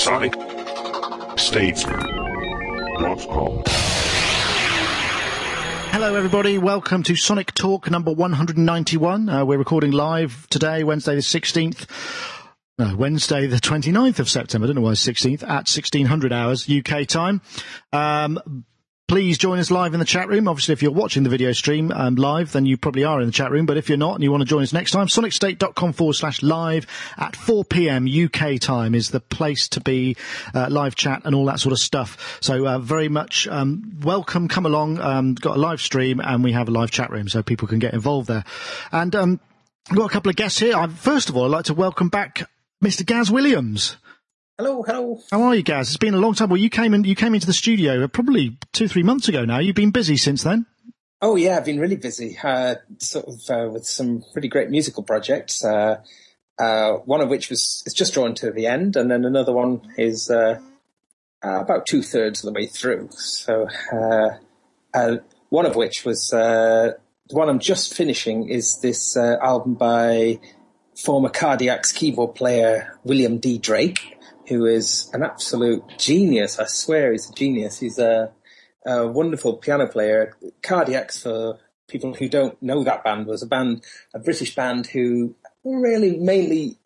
Sonic Statesman.com. Hello, everybody. Welcome to Sonic Talk number 191. Uh, we're recording live today, Wednesday the 16th. No, Wednesday the 29th of September. I don't know why it's 16th at 1600 hours UK time. Um, Please join us live in the chat room. Obviously, if you're watching the video stream um, live, then you probably are in the chat room. But if you're not and you want to join us next time, sonicstate.com forward slash live at 4 p.m. UK time is the place to be, uh, live chat and all that sort of stuff. So uh, very much um, welcome. Come along. Um, got a live stream and we have a live chat room so people can get involved there. And um, I've got a couple of guests here. I, first of all, I'd like to welcome back Mr. Gaz Williams. Hello, hello. How are you, Gaz? It's been a long time. Well, you came in, you came into the studio probably two, three months ago now. You've been busy since then. Oh yeah, I've been really busy. Uh, sort of uh, with some pretty great musical projects. Uh, uh one of which was is just drawn to the end, and then another one is uh, uh, about two thirds of the way through. So one of which was the one I'm just finishing is this album by former Cardiacs keyboard player William D. Drake who is an absolute genius. I swear he's a genius. He's a, a wonderful piano player. Cardiacs, for people who don't know that band, was a band, a British band who really mainly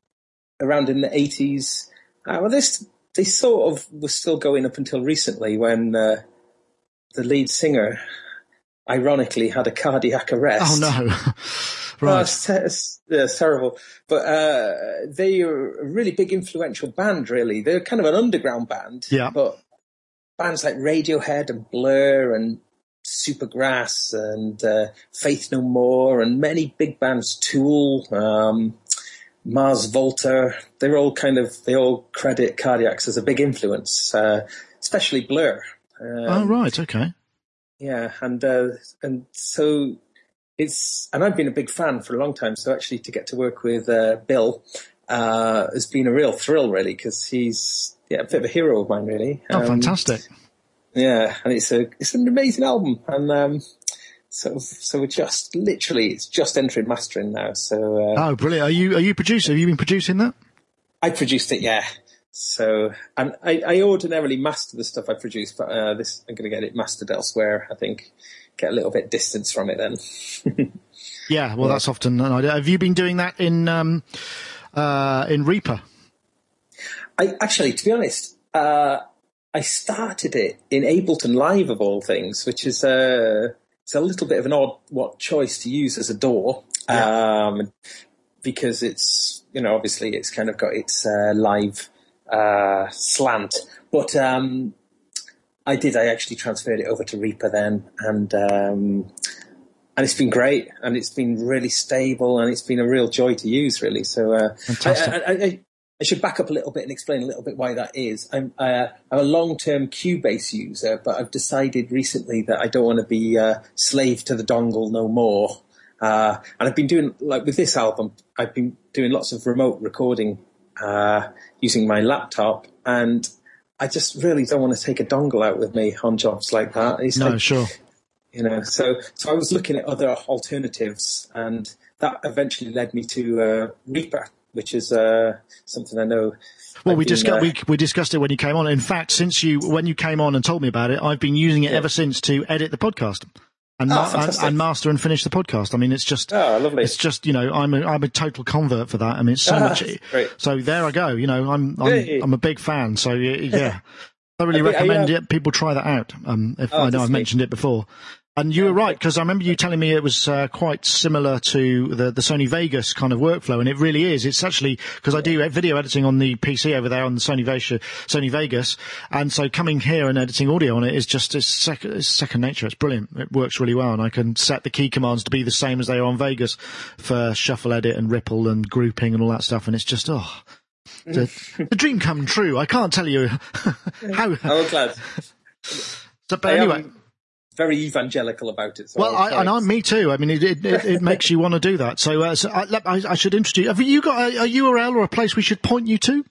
around in the 80s. Uh, well, this, they sort of were still going up until recently when uh, the lead singer, ironically, had a cardiac arrest. Oh no. Right. Oh, it's, it's, it's, terrible. But uh, they are a really big influential band, really. They're kind of an underground band. Yeah. But bands like Radiohead and Blur and Supergrass and uh, Faith No More and many big bands, Tool, um, Mars Volta, they're all kind of, they all credit Cardiacs as a big influence, uh, especially Blur. Um, oh, right. Okay. Yeah. And, uh, and so it's and I've been a big fan for a long time. So actually, to get to work with uh, Bill uh, has been a real thrill, really, because he's yeah a bit of a hero of mine, really. Oh, um, fantastic! Yeah, and it's a it's an amazing album, and um, so so we're just literally it's just entering mastering now. So uh, oh, brilliant! Are you are you producer? Have you been producing that? I produced it, yeah. So and I, I ordinarily master the stuff I produce, but uh, this I'm going to get it mastered elsewhere. I think get a little bit distance from it then. yeah, well, yeah. that's often an idea. Have you been doing that in um, uh, in Reaper? I actually, to be honest, uh, I started it in Ableton Live of all things, which is a uh, it's a little bit of an odd what choice to use as a DAW. Yeah. Um, because it's you know obviously it's kind of got its uh, live uh, slant, but um, I did. I actually transferred it over to Reaper then, and um, and it's been great, and it's been really stable, and it's been a real joy to use, really. So uh, I, I, I, I, should back up a little bit and explain a little bit why that is. I'm, uh, I'm a long-term Cubase user, but I've decided recently that I don't want to be a slave to the dongle no more. Uh, and I've been doing like with this album, I've been doing lots of remote recording uh, using my laptop, and I just really don't want to take a dongle out with me on jobs like that. It's no, like, sure. You know, so so I was looking at other alternatives, and that eventually led me to uh, Reaper, which is uh, something I know. Well, we discussed uh, we, we discussed it when you came on. In fact, since you when you came on and told me about it, I've been using it yeah. ever since to edit the podcast and, oh, ma- and, master and finish the podcast. I mean, it's just, oh, lovely. It's just, you know, I'm a, I'm a total convert for that. I mean, it's so ah, much. Great. So there I go. You know, I'm, I'm, I'm a big fan. So yeah, I really recommend uh, it. People try that out. Um, if oh, I know I've mentioned it before. And you were right because I remember you telling me it was uh, quite similar to the, the Sony Vegas kind of workflow, and it really is. It's actually because I do video editing on the PC over there on the Sony Vegas, Sony Vegas, and so coming here and editing audio on it is just it's second, it's second nature. It's brilliant. It works really well, and I can set the key commands to be the same as they are on Vegas for shuffle edit and ripple and grouping and all that stuff, and it's just oh. The, the dream come true. I can't tell you how. I'm glad. So, but anyway, um, very evangelical about it. So well, I, and I'm me too. I mean, it it, it, it makes you want to do that. So, uh, so I, I, I, should introduce. Have you got a, a, URL or a place we should point you to?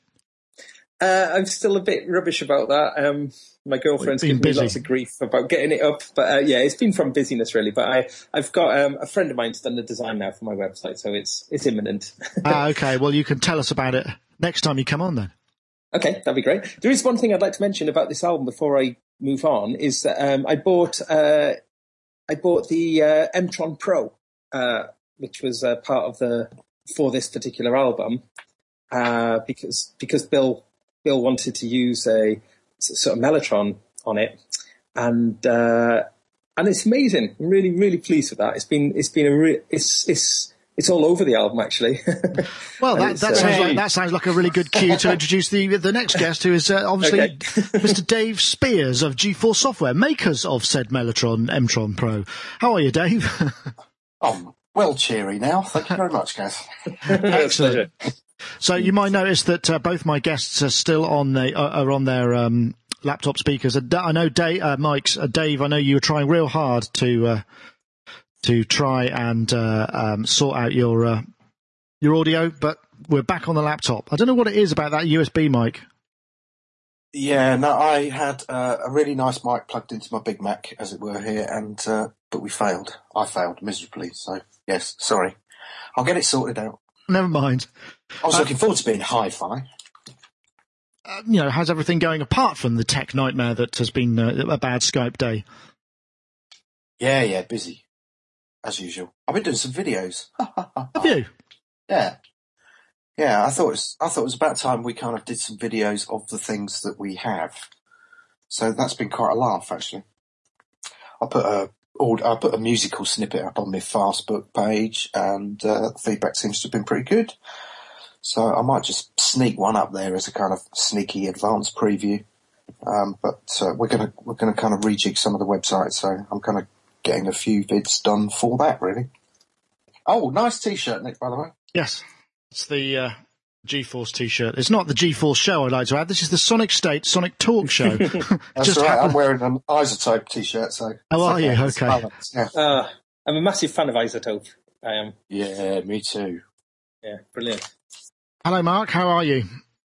Uh, I'm still a bit rubbish about that. Um, my girlfriend's given busy. me lots of grief about getting it up, but uh, yeah, it's been from busyness really. But I, I've got um, a friend of mine's done the design now for my website, so it's it's imminent. ah, okay. Well, you can tell us about it next time you come on then. Okay, that'd be great. There is one thing I'd like to mention about this album before I move on. Is that um, I bought uh, I bought the uh, M-Tron Pro, uh, which was uh, part of the for this particular album, uh, because because Bill Bill wanted to use a sort of mellotron on it, and uh, and it's amazing. I'm really really pleased with that. It's been it's been a re- it's it's it's all over the album, actually. well, that, that, uh, sounds like, that sounds like a really good cue to introduce the the next guest, who is uh, obviously okay. Mr. Dave Spiers of GForce Software, makers of said Mellotron M-Tron Pro. How are you, Dave? oh, well, cheery now. Thank you very much, guys. Excellent. So you might notice that uh, both my guests are still on the, uh, are on their um, laptop speakers. I know Dave, uh, Mike's Dave. I know you were trying real hard to to try and uh, um, sort out your uh, your audio, but we're back on the laptop. I don't know what it is about that USB mic. Yeah, no, I had uh, a really nice mic plugged into my Big Mac, as it were, here, and uh, but we failed. I failed miserably. So yes, sorry. I'll get it sorted out. Never mind. I was uh, looking forward to being hi-fi. Uh, you know, how's everything going apart from the tech nightmare that has been a bad Skype day? Yeah, yeah, busy as usual. I've been doing some videos. Have you? Yeah. Yeah, I thought it was, I thought it was about time we kind of did some videos of the things that we have. So that's been quite a laugh actually. I put a I put a musical snippet up on my Facebook page, and uh, feedback seems to have been pretty good. So I might just sneak one up there as a kind of sneaky advance preview. Um, but uh, we're gonna we're gonna kind of rejig some of the websites, so I'm kind of getting a few vids done for that, really. Oh, nice t-shirt, Nick, by the way. Yes. It's the uh, GForce t-shirt. It's not the GForce show, I'd like to add. This is the Sonic State Sonic Talk show. That's Just right. Happened. I'm wearing an iZotope t-shirt, so. Oh, are you? Okay. Yeah. Uh, I'm a massive fan of iZotope. I am. Yeah, me too. Yeah, brilliant. Hello, Mark. How are you?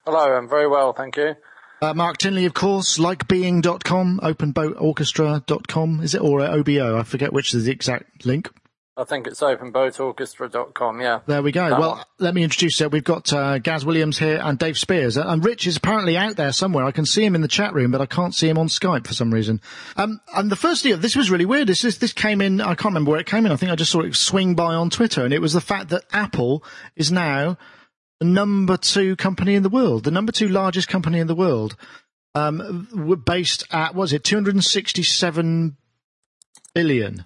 Hello, I'm very well, thank you. Uh, Mark Tinley, of course, likebeing.com, openboatorchestra.com, is it? Or uh, OBO? I forget which is the exact link. I think it's openboatorchestra.com, yeah. There we go. That well, one. let me introduce you. We've got uh, Gaz Williams here and Dave Spiers. Uh, and Rich is apparently out there somewhere. I can see him in the chat room, but I can't see him on Skype for some reason. Um, and the first thing, this was really weird. This, this, this came in, I can't remember where it came in. I think I just saw it swing by on Twitter. And it was the fact that Apple is now the number two company in the world, the number two largest company in the world, um, based at, was it 267 billion,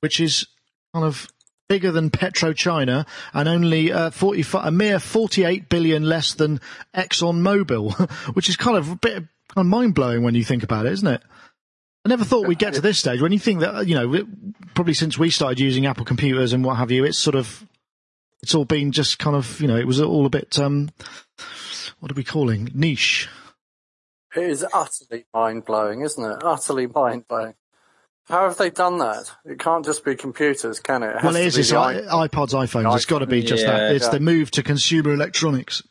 which is kind of bigger than PetroChina and only uh, 45, a mere 48 billion less than ExxonMobil, which is kind of a bit kind of mind blowing when you think about it, isn't it? I never thought we'd get to this stage. When you think that, you know, probably since we started using Apple computers and what have you, it's sort of it's all been just kind of, you know, it was all a bit, um, what are we calling? Niche. It is utterly mind blowing, isn't it? Utterly mind blowing. How have they done that? It can't just be computers, can it? it well, it is. It's iPods, iPhones. It's got to be just yeah, that. It's yeah. the move to consumer electronics.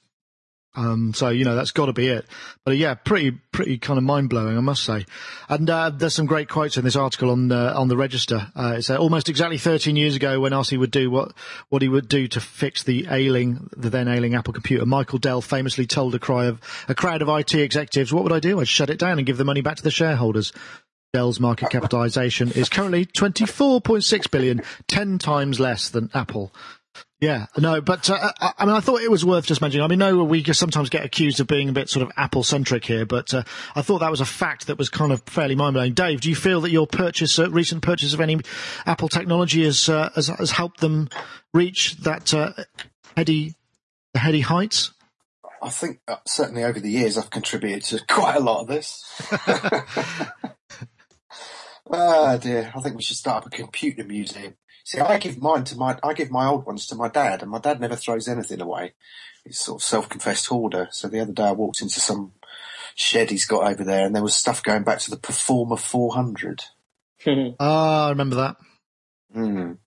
Um, so you know that's got to be it. But yeah, pretty pretty kind of mind blowing, I must say. And uh, there's some great quotes in this article on uh, on the Register. Uh, it's uh, almost exactly 13 years ago when RC would do what what he would do to fix the ailing the then ailing Apple computer. Michael Dell famously told a cry of a crowd of IT executives, "What would I do? I'd shut it down and give the money back to the shareholders." Dell's market capitalization is currently 24.6 billion, 10 times less than Apple. Yeah, no, but uh, I, I, mean, I thought it was worth just mentioning. I mean, no, we sometimes get accused of being a bit sort of Apple centric here, but uh, I thought that was a fact that was kind of fairly mind blowing. Dave, do you feel that your purchase, uh, recent purchase of any Apple technology, has uh, has, has, helped them reach that uh, heady, heady heights? I think uh, certainly over the years I've contributed to quite a lot of this. Ah, dear. I think we should start up a computer museum. See, I give mine to my, I give my old ones to my dad, and my dad never throws anything away. He's sort of self-confessed hoarder. So the other day I walked into some shed he's got over there, and there was stuff going back to the Performa 400. Ah, I remember that. Mm.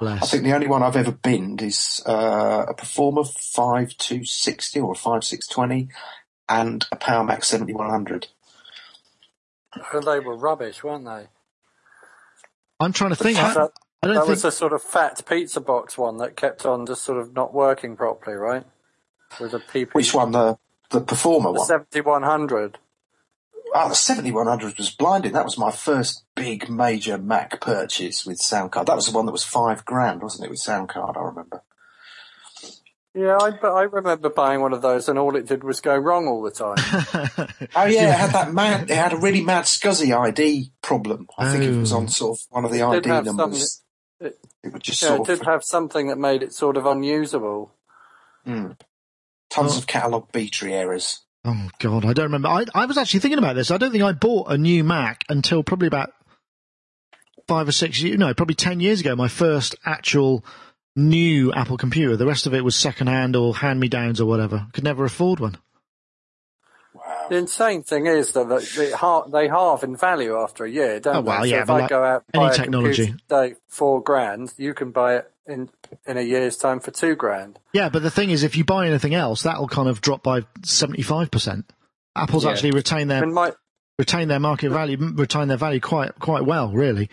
I think the only one I've ever binned is uh, a Performa 5260 or a 5620 and a Power Mac 7100. they were rubbish, weren't they? I'm trying to think. I, I don't that think... was a sort of fat pizza box one that kept on just sort of not working properly, right? With a PP. Which one? The The Performa The one. 7100. Oh, ah, the 7100 was blinding. That was my first big major Mac purchase with sound card. That was the one that was five grand, wasn't it, with sound card, I remember. Yeah, I, I remember buying one of those and all it did was go wrong all the time. Oh yeah, it had that mad, it had a really mad SCSI ID problem. I think it was Oh. on sort of one of the It ID have numbers. Some- it- It would just yeah, it sort did of, have something that made it sort of unusable. Hmm. tons Oh. of catalogue B-tree errors. Oh God, I don't remember. I, I was actually thinking about this. I don't think I bought a new Mac until probably about five or six years. No, probably ten years ago. My first actual new Apple computer. The rest of it was second hand or hand me downs or whatever. Could never afford one. The insane thing is that they, har- they halve in value after a year, don't Oh, well, they? yeah, so if but I like go out and any buy a technology. today four grand, you can buy it in in a year's time for two grand. Yeah, but the thing is, if you buy anything else, that'll kind of drop by seventy five percent. Apple's Yeah. actually retain their my retain their market value, retain their value quite quite well, really,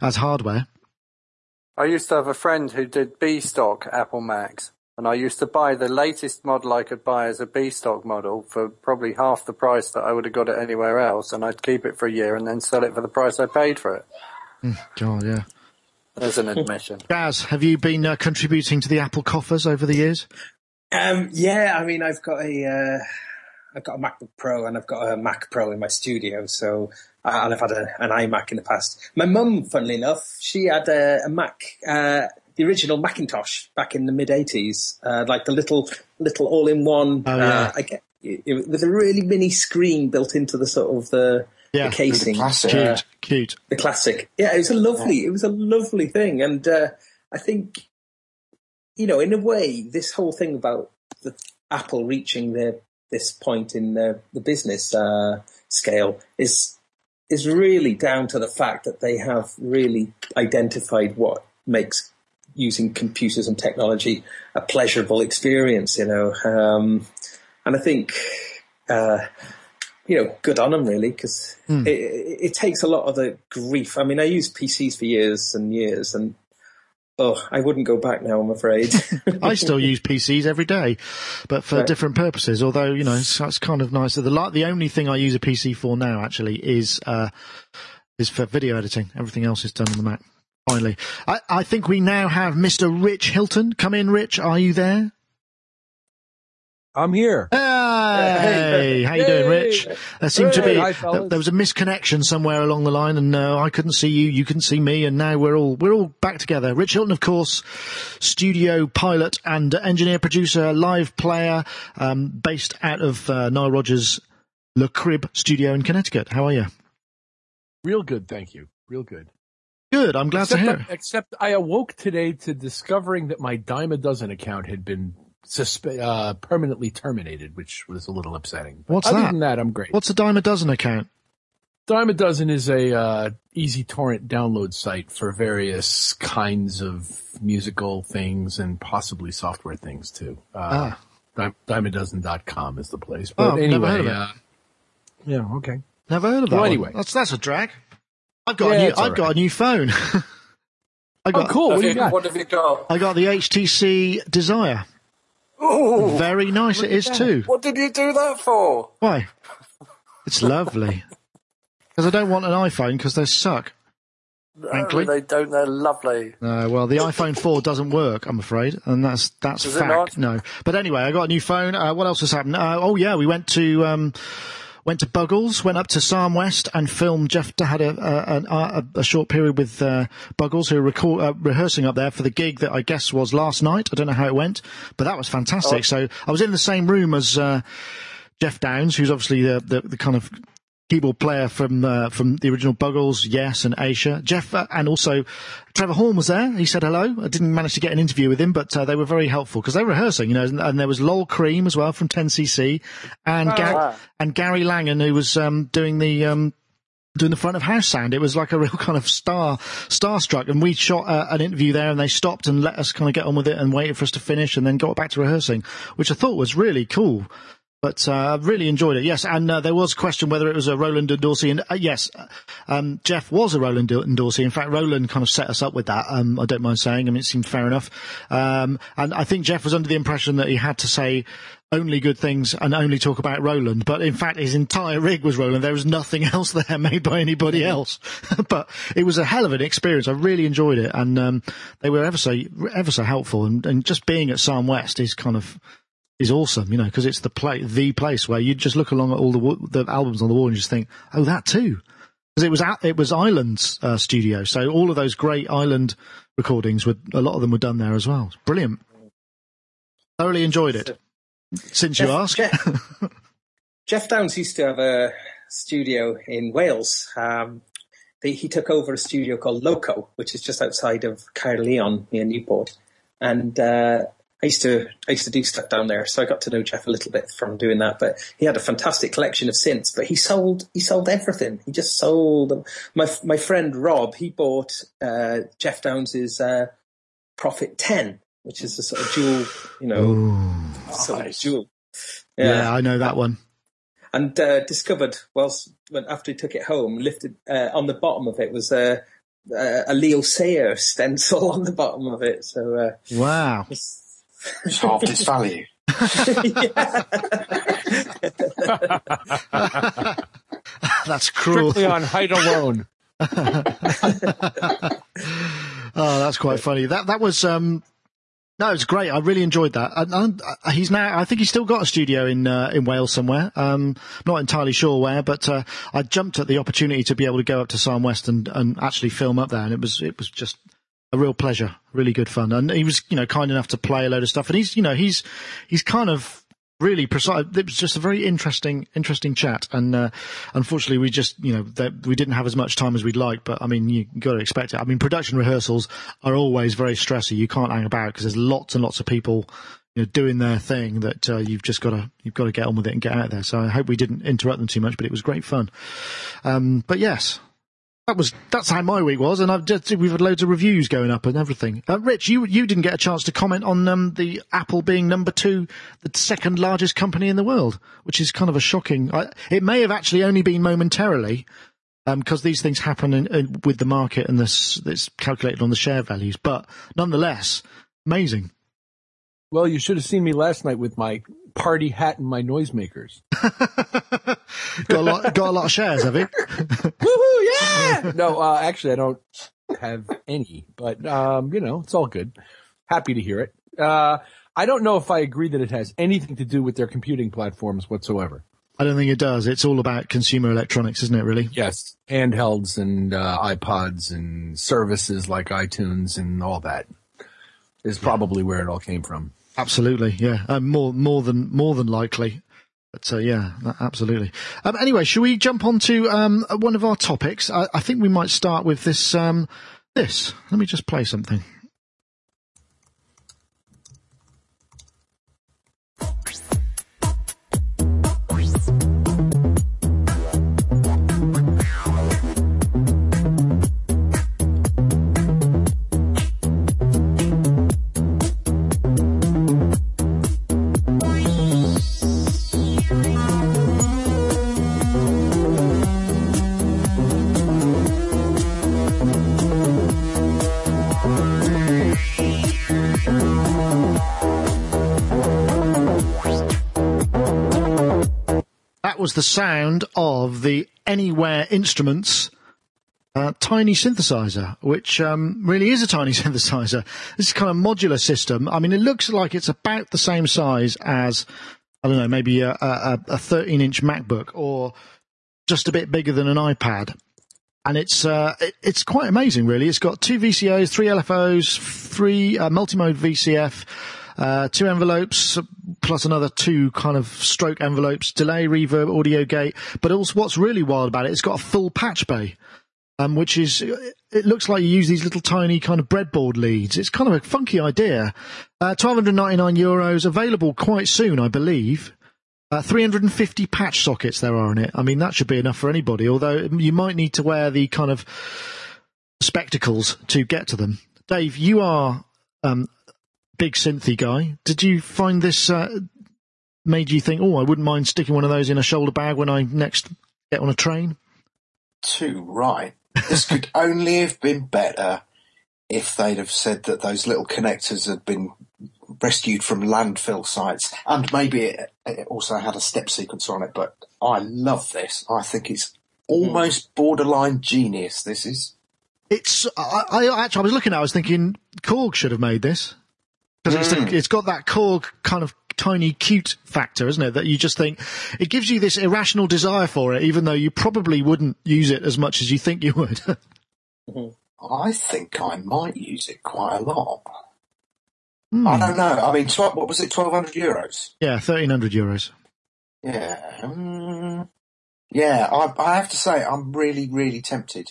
as hardware. I used to have a friend who did B stock Apple Macs, and I used to buy the latest model I could buy as a B stock model for probably half the price that I would have got it anywhere else, and I'd keep it for a year and then sell it for the price I paid for it. God, yeah. As an admission. Gaz, have you been uh, contributing to the Apple coffers over the years? Um, yeah, I mean, I've got a, uh, I've got a MacBook Pro and I've got a Mac Pro in my studio. So, uh, and I've had a, an iMac in the past. My mum, funnily enough, she had a, a Mac, uh, the original Macintosh back in the mid '80s, uh, like the little, little all-in-one. Oh, yeah. uh, I get, it, with a really mini screen built into the sort of the, Yeah. the casing. classic. Cute, Uh, cute. the classic. Yeah, it was a lovely, it was a lovely thing, and uh, I think, you know, in a way, this whole thing about the Apple reaching their this point in the, the business uh, scale is is really down to the fact that they have really identified what makes using computers and technology a pleasurable experience. You know, um, and I think. Uh, you know, good on them really, because it, it, it takes a lot of the grief. I mean, I used PCs for years and years, and oh, I wouldn't go back now. I'm afraid. I still use PCs every day, but for Right. different purposes. Although you know, it's, it's kind of nice. The the only thing I use a PC for now actually is uh, is for video editing. Everything else is done on the Mac. Finally, I, I think we now have Mr. Rich Hilton. Come in, Rich. Are you there? I'm here. Hey, how you doing, Rich? There seemed to be hi, there, was a misconnection somewhere along the line, and uh, I couldn't see you, you couldn't see me, and now we're all we're all back together. Rich Hilton, of course, studio pilot and engineer, producer, live player, um, based out of uh, Nile Rodgers' Le Crib studio in Connecticut. How are you? Real good, thank you. Real good. Good. I'm glad except, to hear. except I awoke today to discovering that my dime a dozen account had been suspe- uh, permanently terminated, which was a little upsetting. But What's other that? than that, I'm great. What's a dime a dozen account? Dime a dozen is a uh, easy torrent download site for various kinds of musical things and possibly software things too. Uh, Ah. dime, dimeadozen.com is the place. Oh, But I've anyway, never heard of it. uh, yeah, okay. Never heard of that. Well, anyway. that's that's a drag. I've got Yeah, a new. I've got a new phone. I Oh, got cool. What do you got? What have you got? I got the HTC Desire. Ooh, Very nice it is too. what did you do that for? Why? It's lovely. Because I don't want an iPhone because they suck. Frankly. No, they don't. They're lovely. Uh, well, the iPhone 4 doesn't work, I'm afraid, and that's that's Does it fact. not? No, but anyway, I got a new phone. Uh, what else has happened? Uh, oh yeah, we went to um, went to Buggles, went up to Sarm West, and filmed. Jeff had a a, a, a short period with uh, Buggles, who were record, uh, rehearsing up there for the gig that I guess was last night. I don't know how it went, but that was fantastic. Oh. So I was in the same room as uh, Geoff Downes, who's obviously the the, the kind of keyboard player from uh, from the original Buggles, Yes, and Asia. Jeff uh, and also Trevor Horn was there. He said hello. I didn't manage to get an interview with him, but uh, they were very helpful because they were rehearsing, you know. And, and there was Lol Creme as well from 10cc, and Gar- wow. and Gary Langan who was um, doing the. Um, Doing the front of house sound, it was like a real kind of star, starstruck. And we shot uh, an interview there, and they stopped and let us kind of get on with it, and waited for us to finish, and then got back to rehearsing, which I thought was really cool. But uh, I really enjoyed it. Yes, and uh, there was a question whether it was a Roland endorsee, and uh, yes, um, Jeff was a Roland endorsee. In fact, Roland kind of set us up with that. Um, I don't mind saying. I mean, it seemed fair enough. Um, and I think Jeff was under the impression that he had to say only good things and only talk about Roland, but in fact his entire rig was Roland. There was nothing else there made by anybody else. but it was a hell of an experience. I really enjoyed it, and um, they were ever so ever so helpful. And, and just being at Sarm West is kind of is awesome, you know, because it's the play the place where you just look along at all the the albums on the wall and just think, oh, that too. Because it was at, it was Island's uh, studio, so all of those great Island recordings were a lot of them were done there as well. Brilliant. Thoroughly enjoyed it. Since you Jeff- ask, Jeff, Geoff Downes used to have a studio in Wales. Um, they, he took over a studio called Loco, which is just outside of Caerleon near Newport. And uh, I used to I used to do stuff down there, so I got to know Jeff a little bit from doing that. But he had a fantastic collection of synths. But he sold he sold everything. He just sold them. My my friend Rob he bought uh, Geoff Downes's uh, Prophet Ten, which is a sort of dual, you know, sort of dual. yeah. I know that one. and uh, discovered whilst when after he took it home, lifted uh, on the bottom of it was a a, a Leo Sayer stencil on the bottom of it. So uh, Wow. it's- It's halved its value. That's cruel. Strictly on height alone. Oh, that's quite funny. That that was um, no, it's great. I really enjoyed that. And, and uh, he's now, I think he's still got a studio in uh, in Wales somewhere. Um, not entirely sure where, but uh, I jumped at the opportunity to be able to go up to Sarm West and, and actually film up there, and it was it was just a real pleasure, really good fun. And he was, you know, kind enough to play a load of stuff, and he's, you know, he's he's kind of really precise. It was just a very interesting, interesting chat. And uh, unfortunately, we just, you know, that we didn't have as much time as we'd like. But I mean, you got to expect it. I mean, production rehearsals are always very stressy. You can't hang about because there's lots and lots of people. You know, doing their thing that uh, you've just got to you've got to get on with it and get out there. So I hope we didn't interrupt them too much, but it was great fun. Um, but yes, that was that's how my week was, and I've just we've had loads of reviews going up and everything. Uh, Rich, you you didn't get a chance to comment on um, the Apple being number two, the second largest company in the world, which is kind of a shocking. I, it may have actually only been momentarily, because these things happen in, in, with the market and this it's calculated on the share values, but nonetheless, amazing. Well, you should have seen me last night with my party hat and my noisemakers. got a lot got a lot of shares, have you? Woohoo! Yeah. no, uh, actually, I don't have any, but um, you know, it's all good. Happy to hear it. Uh, I don't know if I agree that it has anything to do with their computing platforms whatsoever. I don't think it does. It's all about consumer electronics, isn't it? Really? Yes, handhelds and uh, iPods and services like iTunes and all that is probably where it all came from. Absolutely, yeah. Um, more, more than, more than likely. But uh, yeah, absolutely. Um, anyway, shall we jump on to um, one of our topics? I, I think we might start with this. Um, this. Let me just play something. Was the sound of the Anyware Instruments uh, tiny synthesizer, which um, really is a tiny synthesizer. This is kind of modular system. I mean, it looks like it's about the same size as I don't know, maybe a, a, a 13 inch MacBook or just a bit bigger than an iPad. And it's uh, it, it's quite amazing, really. It's got two VCOs, three LFOs, three uh, multi-mode VCF, uh, two envelopes plus another two kind of stroke envelopes, delay, reverb, audio gate. But also, what's really wild about it, it's got a full patch bay um, which is it looks like you use these little tiny kind of breadboard leads. It's kind of a funky idea. Uh, 1299 euros, available quite soon, I believe. Uh, 350 patch sockets there are in it. I mean, that should be enough for anybody, although you might need to wear the kind of spectacles to get to them. Dave, you are um, big synthy guy. Did you find this uh, made you think, oh, I wouldn't mind sticking one of those in a shoulder bag when I next get on a train? Too right. This could only have been better if they'd have said that those little connectors had been rescued from landfill sites, and maybe it, it also had a step sequence on it. But I love this. I think it's almost borderline genius. This is. It's I, I actually I was looking at. I was thinking Korg should have made this because it's, it's got that Korg kind of tiny cute factor, isn't it? That you just think it gives you this irrational desire for it, even though you probably wouldn't use it as much as you think you would. I think I might use it quite a lot. Hmm. I don't know. I mean, tw- what was it? Twelve hundred euros. yeah, thirteen hundred euros. Yeah. Mm, yeah, I, I have to say, I'm really, really tempted.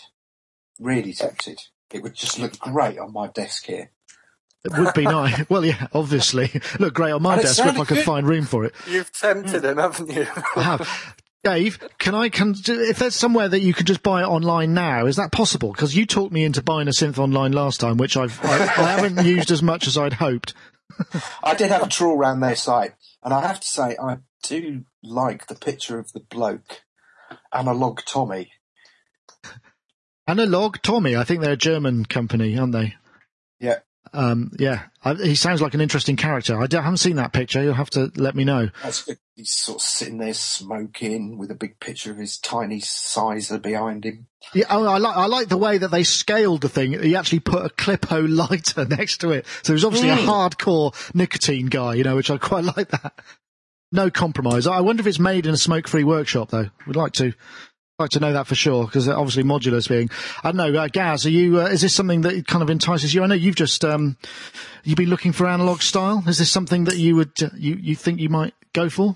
Really tempted. It would just look great on my desk here. It would be nice. Well, yeah, obviously. Look great on my desk if I sounded could find room for it. You've tempted him, haven't you? I have. Dave, can I, can, if there's somewhere that you could just buy it online now, is that possible? Because you talked me into buying a synth online last time, which I've, I, I haven't used as much as I'd hoped. I did have a trawl around their site, and I have to say, I do like the picture of the bloke, analog Tommy. Analog Tommy, I think they're a German company, aren't they? Yeah. Um, yeah, I, he sounds like an interesting character. I, don't- haven't seen that picture. You'll have to let me know. He's sort of sitting there smoking with a big picture of his Tinysizer behind him. Yeah, oh, I like I like the way that they scaled the thing. He actually put a Zippo lighter next to it, so he's obviously a hardcore nicotine guy, you know, which I quite like that. No compromise. I wonder if it's made in a smoke-free workshop, though. We'd like to like to know that for sure, because obviously modular's being. I don't know, uh, Gaz, are you? Uh, is this something that kind of entices you? I know you've just um, you've been looking for analog style. Is this something that you would uh, you you think you might go for?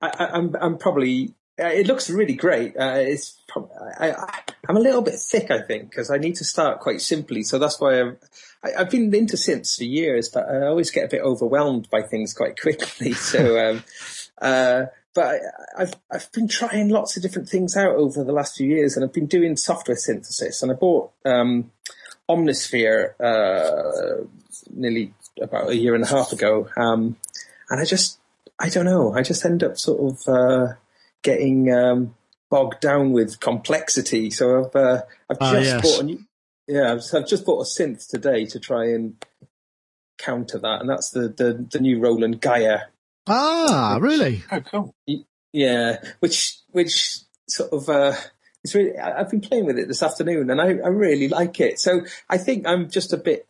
I, I, I'm, I'm probably. Uh, it looks really great. Uh, it's. Prob- I, I, I'm a little bit thick, I think, because I need to start quite simply. So that's why I'm, I, I've been into synths for years, but I always get a bit overwhelmed by things quite quickly. So, um, uh, but I, I've I've been trying lots of different things out over the last few years, and I've been doing software synthesis. And I bought um, Omnisphere uh, nearly about a year and a half ago, um, and I just I don't know. I just end up sort of uh, getting um, bogged down with complexity. So I've uh, I've Ah, just yes. bought a new, yeah I've, I've just bought a synth today to try and counter that, and that's the the, the new Roland Gaia. Ah, really? Oh, cool. Yeah, which which sort of uh, it's really. I- I've been playing with it this afternoon, and I, I really like it. So I think I'm just a bit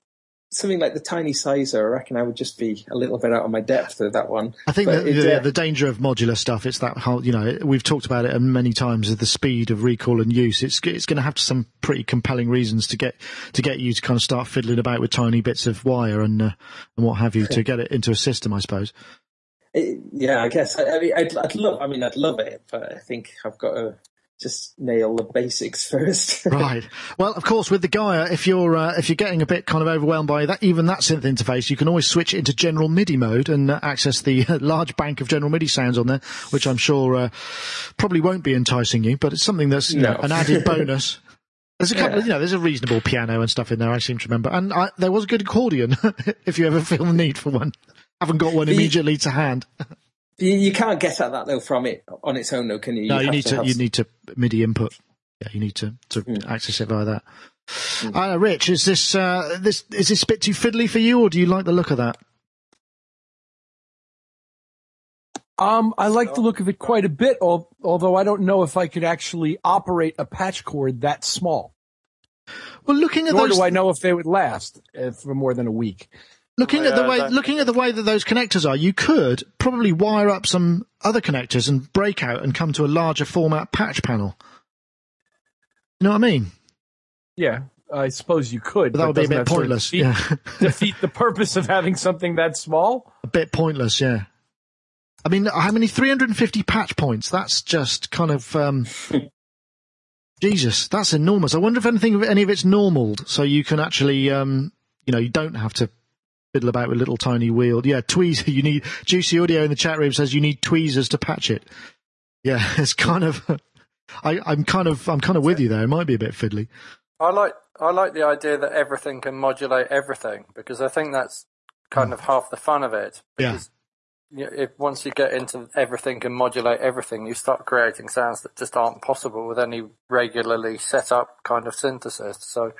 something like the Tinysizer. I reckon I would just be a little bit out of my depth with that one. I think But that, it, yeah, uh, the danger of modular stuff, it's that whole, you know, we've talked about it many times, is the speed of recall and use. It's, it's going to have some pretty compelling reasons to get, to get you to kind of start fiddling about with tiny bits of wire and, uh, and what have you to get it into a system, I suppose. It, yeah, I guess. I, I mean, I'd, I'd love. I mean, I'd love it, but I think I've got to just nail the basics first. Right. Well, of course, with the Gaia, if you're uh, if you're getting a bit kind of overwhelmed by that, even that synth interface, you can always switch it into general MIDI mode and uh, access the uh, large bank of general MIDI sounds on there, which I'm sure uh, probably won't be enticing you, but it's something that's you know, an added bonus. There's a couple, Yeah. you know, there's a reasonable piano and stuff in there. I seem to remember, and I, there was a good accordion. if you ever feel the need for one, haven't got one The- immediately to hand. you, you can't get at that though from it on its own, though, can you? No, you have need to, have you need to MIDI input. Yeah, you need to, to Hmm. access it via that. Uh, Rich, is this, uh, this, is this a bit too fiddly for you or do you like the look of that? Um, I like the look of it quite a bit, although I don't know if I could actually operate a patch cord that small. Well, looking at Nor those, do I know if they would last uh, for more than a week. Looking at the way, that- looking at the way that those connectors are, you could probably wire up some other connectors and break out and come to a larger format patch panel. You know what I mean? Yeah, I suppose you could. But that would be a bit that sort of pointless. Defeat, Yeah. defeat the purpose of having something that small. a bit pointless, yeah. I mean, how many 350 patch points? That's just kind of, um, Jesus, that's enormous. I wonder if anything, any of it's normaled, so you can actually, um, you know, you don't have to fiddle about with little tiny wheel. Yeah, tweezer. You need juicy audio in the chat room says you need tweezers to patch it. Yeah, it's kind of. I, I'm kind of, I'm kind of with you there. It might be a bit fiddly. I like I like the idea that everything can modulate everything because I think that's kind hmm. of half the fun of it. Yeah. Because you if once you get into everything can modulate everything, you start creating sounds that just aren't possible with any regularly set up kind of synthesis. So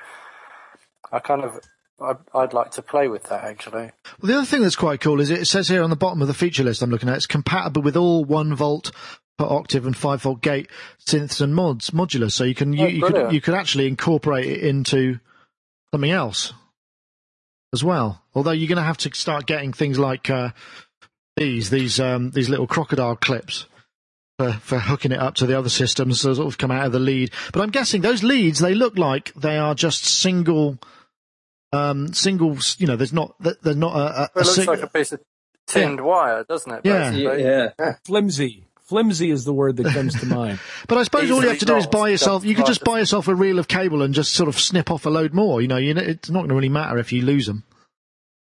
I kind of I'd, I'd like to play with that actually. Well, the other thing that's quite cool is it says here on the bottom of the feature list I'm looking at, it's compatible with all one volt per octave and five volt gate synths and mods modular. So you can you, Oh, you could you could actually incorporate it into something else as well. Although you're going to have to start getting things like uh, these these um, these little crocodile clips. For, for hooking it up to the other systems, so sort of come out of the lead. But I'm guessing those leads, they look like they are just single, um, singles. You know, there's not, there's not a, a, It looks sig- like a piece of tinned wire, doesn't it? Yeah. basically? Yeah. Flimsy. Flimsy is the word that comes to mind. But I suppose all you have to do is buy yourself. You could just Just- buy yourself a reel of cable and just sort of snip off a load more. You know, you know it's not going to really matter if you lose them.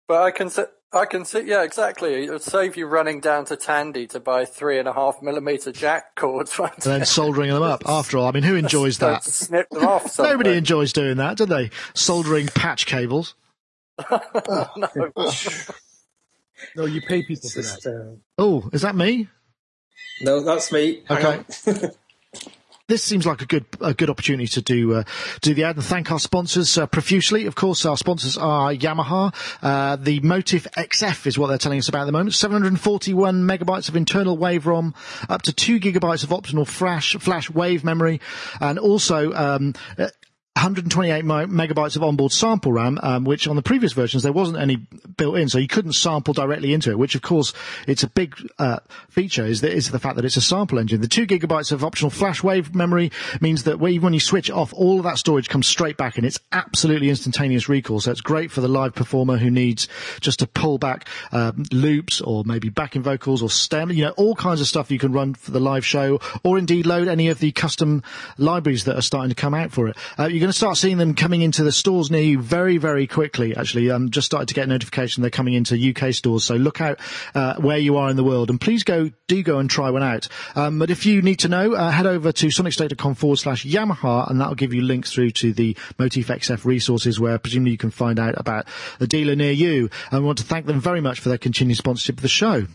But I can see, I can see, yeah, exactly. It would save you running down to Tandy to buy three and a half millimeter jack cords. And then soldering them up. After all, I mean, who enjoys that? Snip them off. Nobody enjoys doing that, do they? Soldering patch cables. No, no, you pay people for that. uh, Oh, is that me? no, that's me. Hang Okay. This seems like a good a good opportunity to do uh, do the ad and thank our sponsors uh, profusely. Of course, our sponsors are Yamaha. Uh, the Motif XF is what they're telling us about at the moment. 741 megabytes of internal wave ROM, up to two gigabytes of optional flash flash wave memory, and also. Um, 128 megabytes of onboard sample RAM, um, which on the previous versions there wasn't any built in, so you couldn't sample directly into it. Which, of course, it's a big uh, feature is the, the fact that it's a sample engine. The two gigabytes of optional flash wave memory means that when you switch off, all of that storage comes straight back, and it's absolutely instantaneous recall. So it's great for the live performer who needs just to pull back um, loops or maybe backing vocals or stem, you know, all kinds of stuff you can run for the live show, or indeed load any of the custom libraries that are starting to come out for it. Uh, going to start seeing them coming into the stores near you very, very quickly. Actually, um, just started to get notification they're coming into UK stores. So look out uh, where you are in the world, and please go, do go and try one out. Um, but if you need to know, uh, head over to sonicstate.com forward slash Yamaha, and that'll give you links through to the Motif XF resources, where presumably you can find out about a dealer near you. And we want to thank them very much for their continued sponsorship of the show.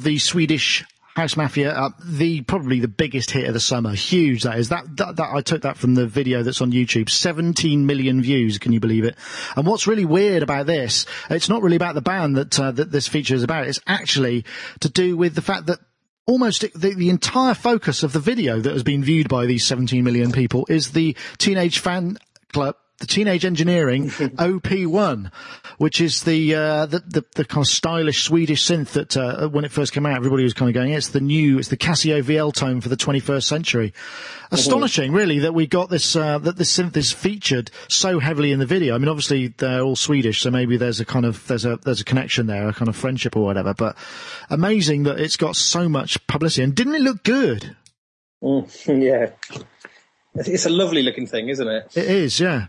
Of the Swedish House Mafia, uh, the probably the biggest hit of the summer. Huge that is. That, that that I took that from the video that's on YouTube. 17 million views. Can you believe it? And what's really weird about this? It's not really about the band that uh, that this feature is about. It's actually to do with the fact that. Almost the, the entire focus of the video that has been viewed by these 17 million people is the teenage fan club the Teenage Engineering OP1, which is the, uh, the, the the kind of stylish Swedish synth that uh, when it first came out, everybody was kind of going, "It's the new, it's the Casio VL tone for the 21st century." Astonishing, really, that we got this uh, that this synth is featured so heavily in the video. I mean, obviously they're all Swedish, so maybe there's a kind of there's a there's a connection there, a kind of friendship or whatever. But amazing that it's got so much publicity, and didn't it look good? Mm, yeah. It's a lovely looking thing, isn't it? It is, yeah.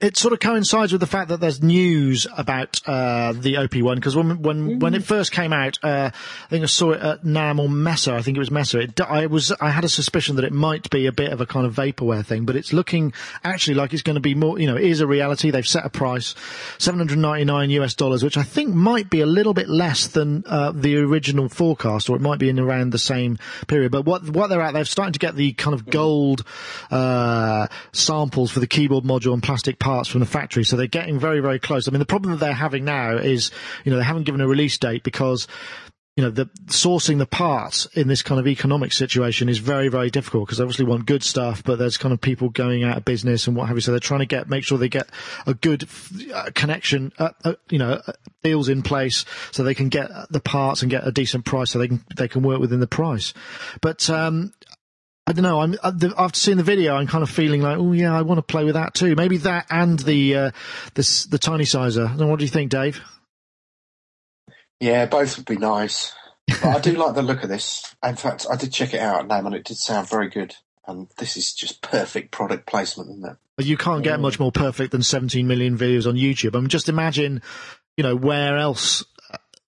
It sort of coincides with the fact that there's news about uh, the OP1 because when when when it first came out, uh, I think I saw it at NAMM or Mesa. I think it was Mesa. It, I was I had a suspicion that it might be a bit of a kind of vaporware thing, but it's looking actually like it's going to be more. You know, it is a reality. They've set a price, 799 US dollars, which I think might be a little bit less than uh, the original forecast, or it might be in around the same period. But what what they're at, they're starting to get the kind of gold uh, samples for the keyboard module and plastic parts from the factory, so they're getting very very close. I mean, the problem that they're having now is, you know, they haven't given a release date because you know, the sourcing the parts in this kind of economic situation is very, very difficult because they obviously want good stuff, but there's kind of people going out of business and what have you. So they're trying to get, make sure they get a good uh, connection, uh, uh, you know, uh, deals in place so they can get the parts and get a decent price so they can, they can work within the price. But, um, I don't know. I'm after seeing the video, I'm kind of feeling like, oh yeah, I want to play with that too. Maybe that and the uh, this the Tinysizer. I What do you think, Dave? Yeah, both would be nice. But I do like the look of this. In fact, I did check it out, NAMM, and it did sound very good. And this is just perfect product placement, isn't it? You can't get much more perfect than 17 million views on YouTube. I mean, just imagine, you know, where else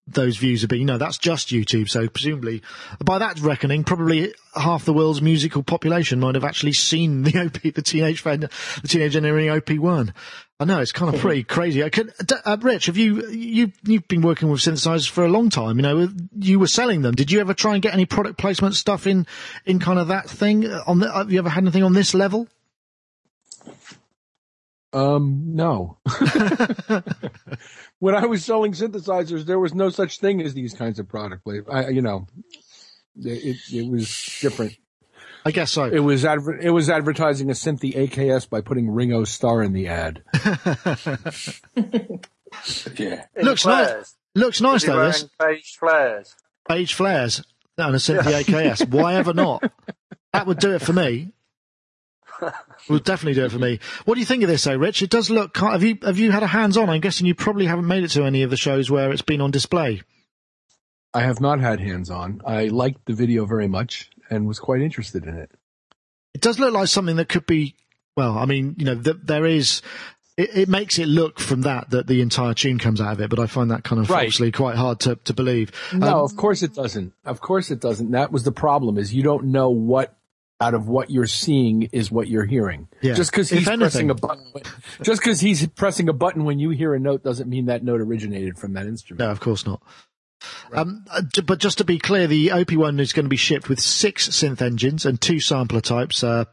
those views have been. You know, that's just YouTube. So presumably, by that reckoning, probably half the world's musical population might have actually seen the OP, the teenage friend, the teenage engineering OP1. I know it's kind of pretty crazy. I can, uh, Rich, have you you you've been working with synthesizers for a long time? You know, you were selling them. Did you ever try and get any product placement stuff in in kind of that thing? On the, have you ever had anything on this level? Um, no. when I was selling synthesizers, there was no such thing as these kinds of product play. I, you know, it, it was different. I guess so. It was adver- it was advertising a Synthi AKS by putting Ringo Starr in the ad. Yeah. Looks nice. Looks nice though. wearing This beige flares. beige flares and a Synthi AKS. Why ever not? That would do it for me. Would definitely do it for me. What do you think of this, though, Rich? It does look. kind- Have you have you had a hands on? I'm guessing you probably haven't made it to any of the shows where it's been on display. I have not had hands on. I liked the video very much and was quite interested in it. It does look like something that could be. Well, I mean, you know, th- there is. It, it makes it look from that that the entire tune comes out of it, but I find that kind of Right. obviously quite hard to, to believe. No, Um, of course it doesn't. Of course it doesn't. That was the problem is you don't know what out of what you're seeing is what you're hearing. Yeah. Just because he's pressing a button, just because he's pressing a button when you hear a note doesn't mean that note originated from that instrument. No, of course not. Um, uh, but just to be clear, the OP1 is going to be shipped with six synth engines and two sampler types. Uh,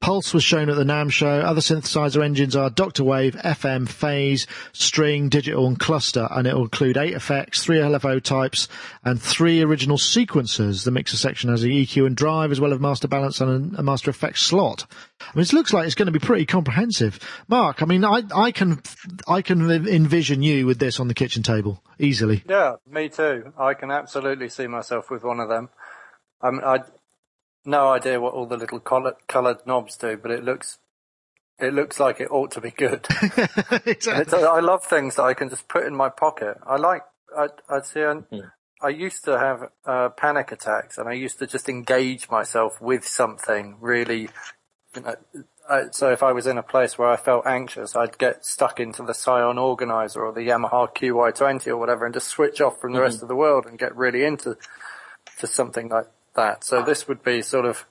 Pulse was shown at the NAMM show. Other synthesizer engines are Dr. Wave, FM, Phase, String, Digital, and Cluster, and it will include eight effects, three LFO types, and three original sequencers. The mixer section has an EQ and drive, as well as master balance and a, master effects slot. I mean, it looks like it's going to be pretty comprehensive. Mark, I mean, I, I can, I can envision you with this on the kitchen table easily. Yeah, me too. I can absolutely see myself with one of them. I mean, I no idea what all the little coloured, coloured knobs do, but it looks it looks like it ought to be good. Exactly. I love things that I can just put in my pocket. I like I I see. I, I used to have uh, panic attacks, and I used to just engage myself with something really. You know, I, so if I was in a place where I felt anxious, I'd get stuck into the Psion organizer or the Yamaha QY20 or whatever, and just switch off from the rest mm-hmm. of the world and get really into to something like that. So this would be sort of,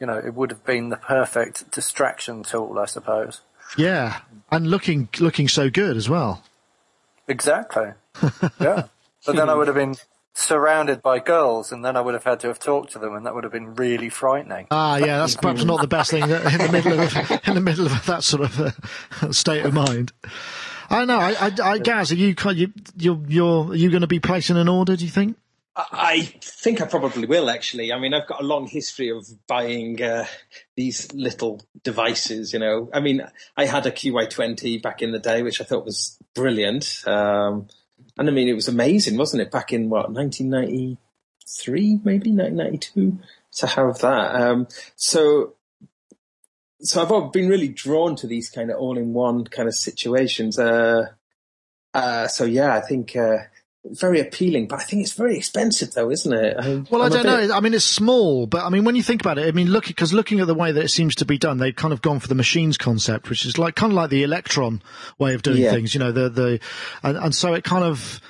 you know, it would have been the perfect distraction tool, I suppose. Yeah, and looking looking so good as well. Exactly. yeah. But then I would have been surrounded by girls, and then I would have had to have talked to them, and that would have been really frightening. Ah, yeah, that's perhaps not the best thing in the middle of in the middle of that sort of uh, state of mind. I know. I, I, I Gaz, are you you you're you're are you going to be placing an order? Do you think? I I think I probably will actually. I mean, I've got a long history of buying uh, these little devices. You know, I mean, I had a QY20 back in the day, which I thought was brilliant. Um, and I mean, it was amazing, wasn't it? Back in what 1993, maybe 1992, to have that. Um, so, so I've been really drawn to these kind of all-in-one kind of situations. Uh, uh, so yeah, I think. Uh, very appealing, but I think it's very expensive, though, isn't it? I, Well, I'm I a don't bit- know. I mean, it's small, but I mean, when you think about it, I mean, look because looking at the way that it seems to be done, they've kind of gone for the machines concept, which is like kind of like the Elektron way of doing Yeah. things. You know, the the and, and so it kind of.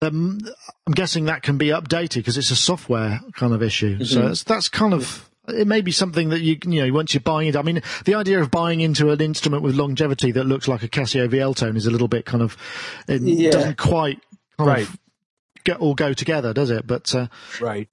Um, I'm guessing that can be updated because it's a software kind of issue. So Mm-hmm. it's, that's kind of it may be something that you you know once you're buying it. I mean, the idea of buying into an instrument with longevity that looks like a Casio VL tone is a little bit kind of it Yeah. doesn't quite Right. of get all go together, does it? But uh, Right.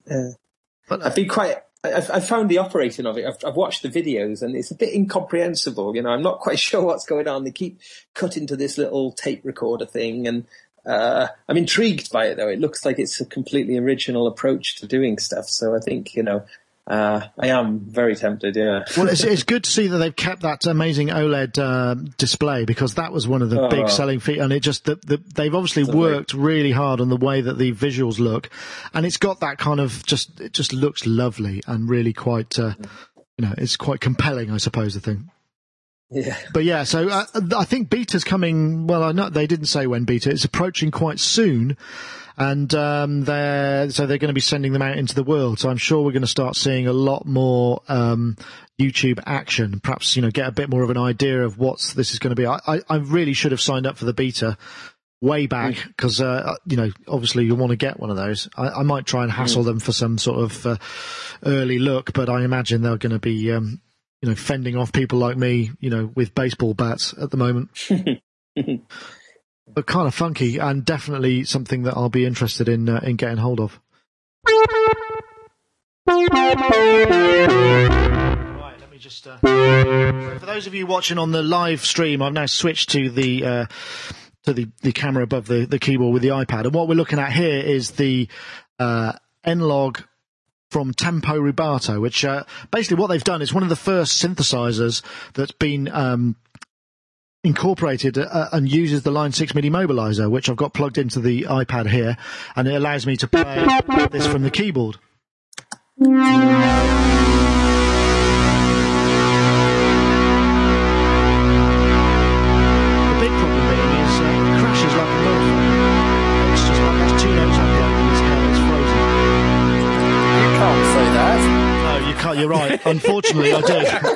I've been quite. I've, I've found the operating of it. I've, I've watched the videos, and it's a bit incomprehensible. You know, I'm not quite sure what's going on. They keep cutting to this little tape recorder thing, and uh, I'm intrigued by it. Though it looks like it's a completely original approach to doing stuff. So I think you know, uh, I am very tempted. Yeah. Well, it's, it's good to see that they've kept that amazing OLED um, display because that was one of the big Oh. selling features. And it just the, the, they've obviously worked really hard on the way that the visuals look, and it's got that kind of just it just looks lovely and really quite uh, you know it's quite compelling, I suppose. The thing. Yeah. But yeah, so uh, I think beta's coming. Well, I know they didn't say when beta. It's approaching quite soon, and um, they're so they're going to be sending them out into the world. So I'm sure we're going to start seeing a lot more um, YouTube action. Perhaps you know get a bit more of an idea of what this is going to be. I, I, I really should have signed up for the beta way back because uh, you know obviously you want to get one of those. I, I might try and hassle them for some sort of uh, early look, but I imagine they're going to be um, you know fending off people like me, you know, with baseball bats at the moment. but kind of funky and definitely something that I'll be interested in uh, in getting hold of. Right, let me just. Uh, for those of you watching on the live stream, I've now switched to the uh, to the, the camera above the, the keyboard with the iPad, and what we're looking at here is the uh, N-Log from Tempo Rubato, which uh, basically what they've done is one of the first synthesizers that's been um, incorporated uh, and uses the Line 6 MIDI mobilizer, which I've got plugged into the iPad here, and it allows me to play this from the keyboard. The big problem being is uh, it crashes like a motherfucker. It's just like that's two notes I've played and it's, uh, it's frozen. You can't say that. No, you can't. You're right. Unfortunately, I do.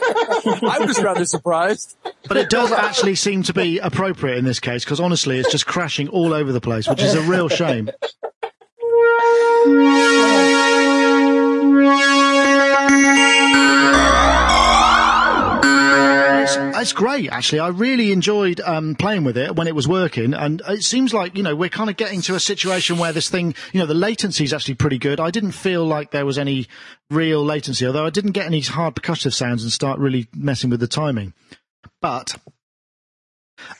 I was rather surprised. But it does actually seem to be appropriate in this case because honestly, it's just crashing all over the place, which is a real shame. It's, great, actually. I really enjoyed um, playing with it when it was working, and it seems like you know we're kind of getting to a situation where this thing, you know, the latency is actually pretty good. I didn't feel like there was any real latency, although I didn't get any hard percussive sounds and start really messing with the timing. But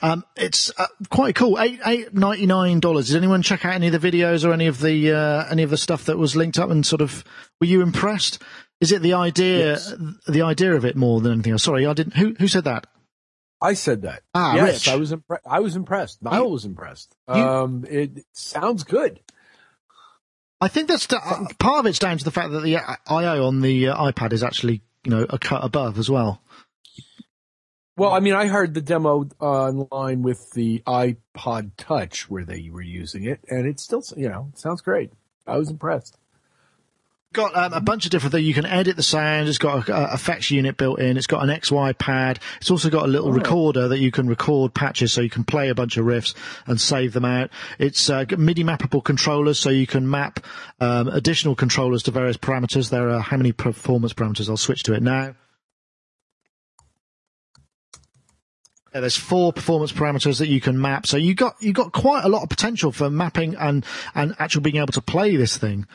um, it's uh, quite cool. Eight eight ninety nine dollars. Did anyone check out any of the videos or any of the uh, any of the stuff that was linked up? And sort of, were you impressed? Is it the idea, the idea of it more than anything else? Sorry, I didn't. Who who said that? I said that. Ah, yes, Rich. I was impre- I was impressed. Niall was impressed. You- um, it sounds good. I think that's the, uh, part of it's down to the fact that the I/O on the uh, iPad is actually you know a cut above as well. Well, I mean, I heard the demo online with the iPod Touch where they were using it, and it still, you know, sounds great. I was impressed. Got um, a bunch of different things. You can edit the sound. It's got a, a effects unit built in. It's got an XY pad. It's also got a little recorder that you can record patches, so you can play a bunch of riffs and save them out. It's uh, got MIDI mappable controllers, so you can map um, additional controllers to various parameters. There are how many performance parameters? I'll switch to it now. Yeah, there's four performance parameters that you can map. So you got you got quite a lot of potential for mapping and and actually being able to play this thing.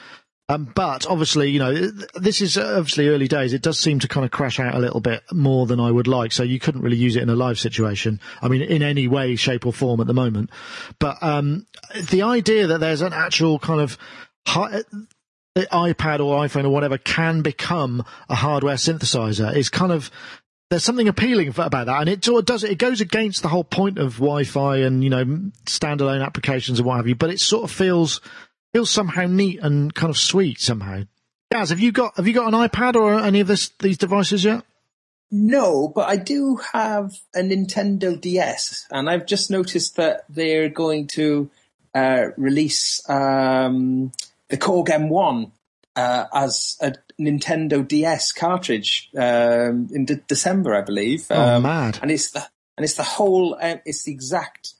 Um, but obviously, you know, this is obviously early days. It does seem to kind of crash out a little bit more than I would like. So you couldn't really use it in a live situation. I mean, in any way, shape or form at the moment. But, um, the idea that there's an actual kind of the iPad or iPhone or whatever can become a hardware synthesizer is kind of, there's something appealing about that, and it sort of does it goes against the whole point of Wi-Fi and you know standalone applications and what have you. But it sort of feels feels somehow neat and kind of sweet somehow. Gaz, have you got have you got an iPad or any of this these devices yet? No, but I do have a Nintendo DS, and I've just noticed that they're going to uh, release um, the Korg M1 uh, as a Nintendo DS cartridge um, in de- December, I believe. Oh, Um, mad! and it's the and it's the whole. Um, it's the exact.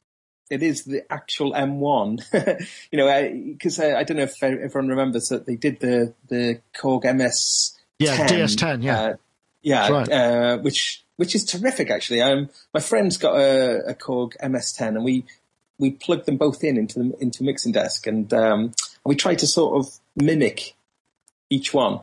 It is the actual M1. you know, because I, I don't know if everyone remembers that they did the the Korg MS. Yeah, 10, DS10, yeah. uh, yeah, right. uh, which which is terrific actually. Um, my friend's got a, a Korg MS10, and we we plugged them both in into the into mixing desk, and um, we tried to sort of mimic each one,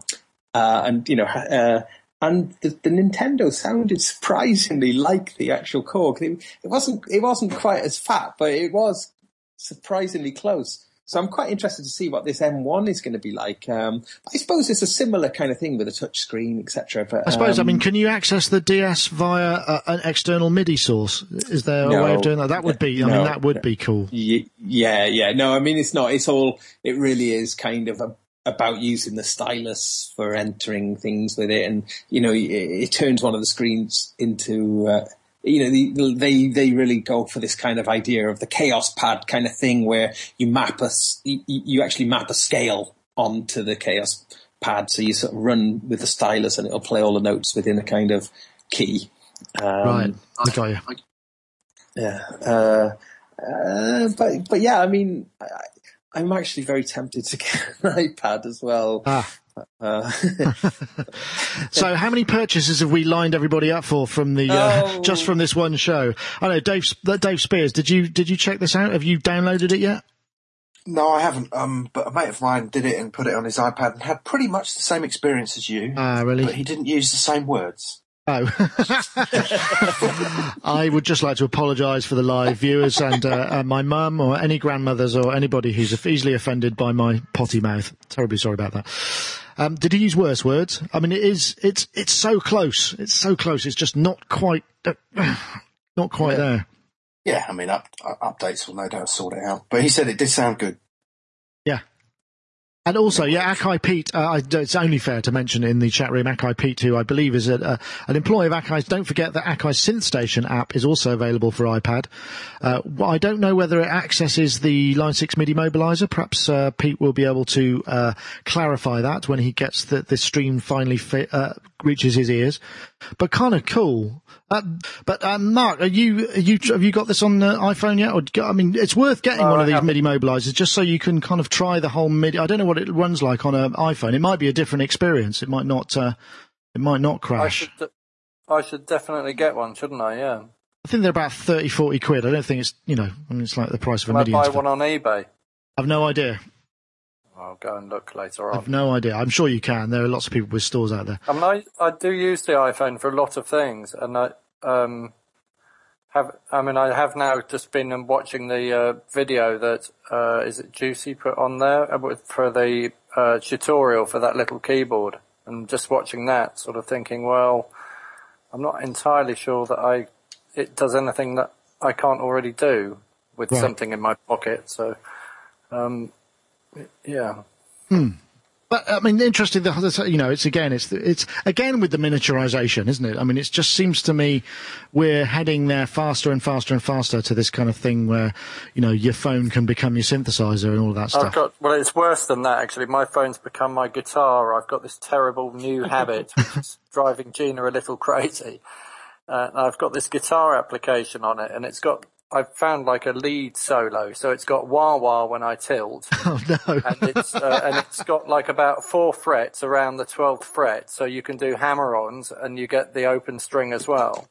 uh, and you know, uh, and the, the Nintendo sounded surprisingly like the actual Korg. It, it wasn't it wasn't quite as fat, but it was surprisingly close. So I'm quite interested to see what this M1 is going to be like. Um, I suppose it's a similar kind of thing with a touch screen, etc. But I suppose. I um, mean, can you access the DS via uh, an external MIDI source? Is there a No. way of doing that? That would be. I mean, that would be cool. Ye- Yeah, yeah. No, I mean, it's not. It's all, it really is kind of a, about using the stylus for entering things with it. And, you know, it, it turns one of the screens into, uh, you know, the, they they really go for this kind of idea of the Kaoss Pad kind of thing, where you map a you, you actually map a scale onto the Kaoss Pad, so you sort of run with the stylus and it'll play all the notes within a kind of key. Um, right. I got you. Yeah. Uh, uh, but but yeah, I mean, I, I'm actually very tempted to get an iPad as well. Ah. Uh, So, how many purchases have we lined everybody up for from the uh, Oh. just from this one show? I know Dave uh, Dave Spiers. Did you did you check this out? Have you downloaded it yet? No, I haven't. Um, but a mate of mine did it and put it on his iPad and had pretty much the same experience as you, Ah, really? but he didn't use the same words. Oh, I would just like to apologise for the live viewers and uh, uh, my mum or any grandmothers or anybody who's easily offended by my potty mouth. Terribly sorry about that. Um, did he use worse words? I mean, it is. It's it's so close. It's so close. It's just not quite. Uh, not quite there. Yeah, I mean, up, uh, updates will no doubt sort it out. But he said it did sound good. And also, yeah, Akai Pete, uh, it's only fair to mention in the chat room, Akai Pete, who I believe is a, a, an employee of Akai's. Don't forget that Akai's SynthStation app is also available for iPad. Uh, I don't know whether it accesses the Line 6 MIDI mobilizer. Perhaps uh, Pete will be able to uh, clarify that when he gets the, the stream finally fi- uh, reaches his ears. But kind of cool. Uh, but uh, Mark, are you, are you have you got this on the iPhone yet? Or I mean, it's worth getting Oh, one I of these. MIDI mobilizers just so you can kind of try the whole MIDI. I don't know what it runs like on an iPhone. It might be a different experience. It might not. Uh, it might not I crash. should, de- I should definitely get one, shouldn't I? Yeah. I think they're about 30, 40 quid. I don't think it's you know. I mean, it's like the price of a Can I MIDI. and buy one on eBay? I've no idea. I'll go and look later on. I've no idea. I'm sure you can. There are lots of people with stores out there. I mean, I, I do use the iPhone for a lot of things, and I um have. I mean, I have now just been watching the uh, video that uh, is it Juicy put on there uh, for the uh, tutorial for that little keyboard, and just watching that, sort of thinking, well, I'm not entirely sure that I it does anything that I can't already do with Right. something in my pocket. So, um, yeah. Hmm. But I mean, interesting. The you know, it's again, it's it's again with the miniaturization, isn't it? I mean, it just seems to me we're heading there faster and faster and faster to this kind of thing where you know your phone can become your synthesizer and all of that I've stuff. got well, it's worse than that actually. My phone's become my guitar. I've got this terrible new habit, which is driving Gina a little crazy. Uh, I've got this guitar application on it, and it's got. I've found like a lead solo, so it's got wah wah when I tilt, oh no! and it's uh, and it's got like about four frets around the twelfth fret, so you can do hammer-ons, and you get the open string as well.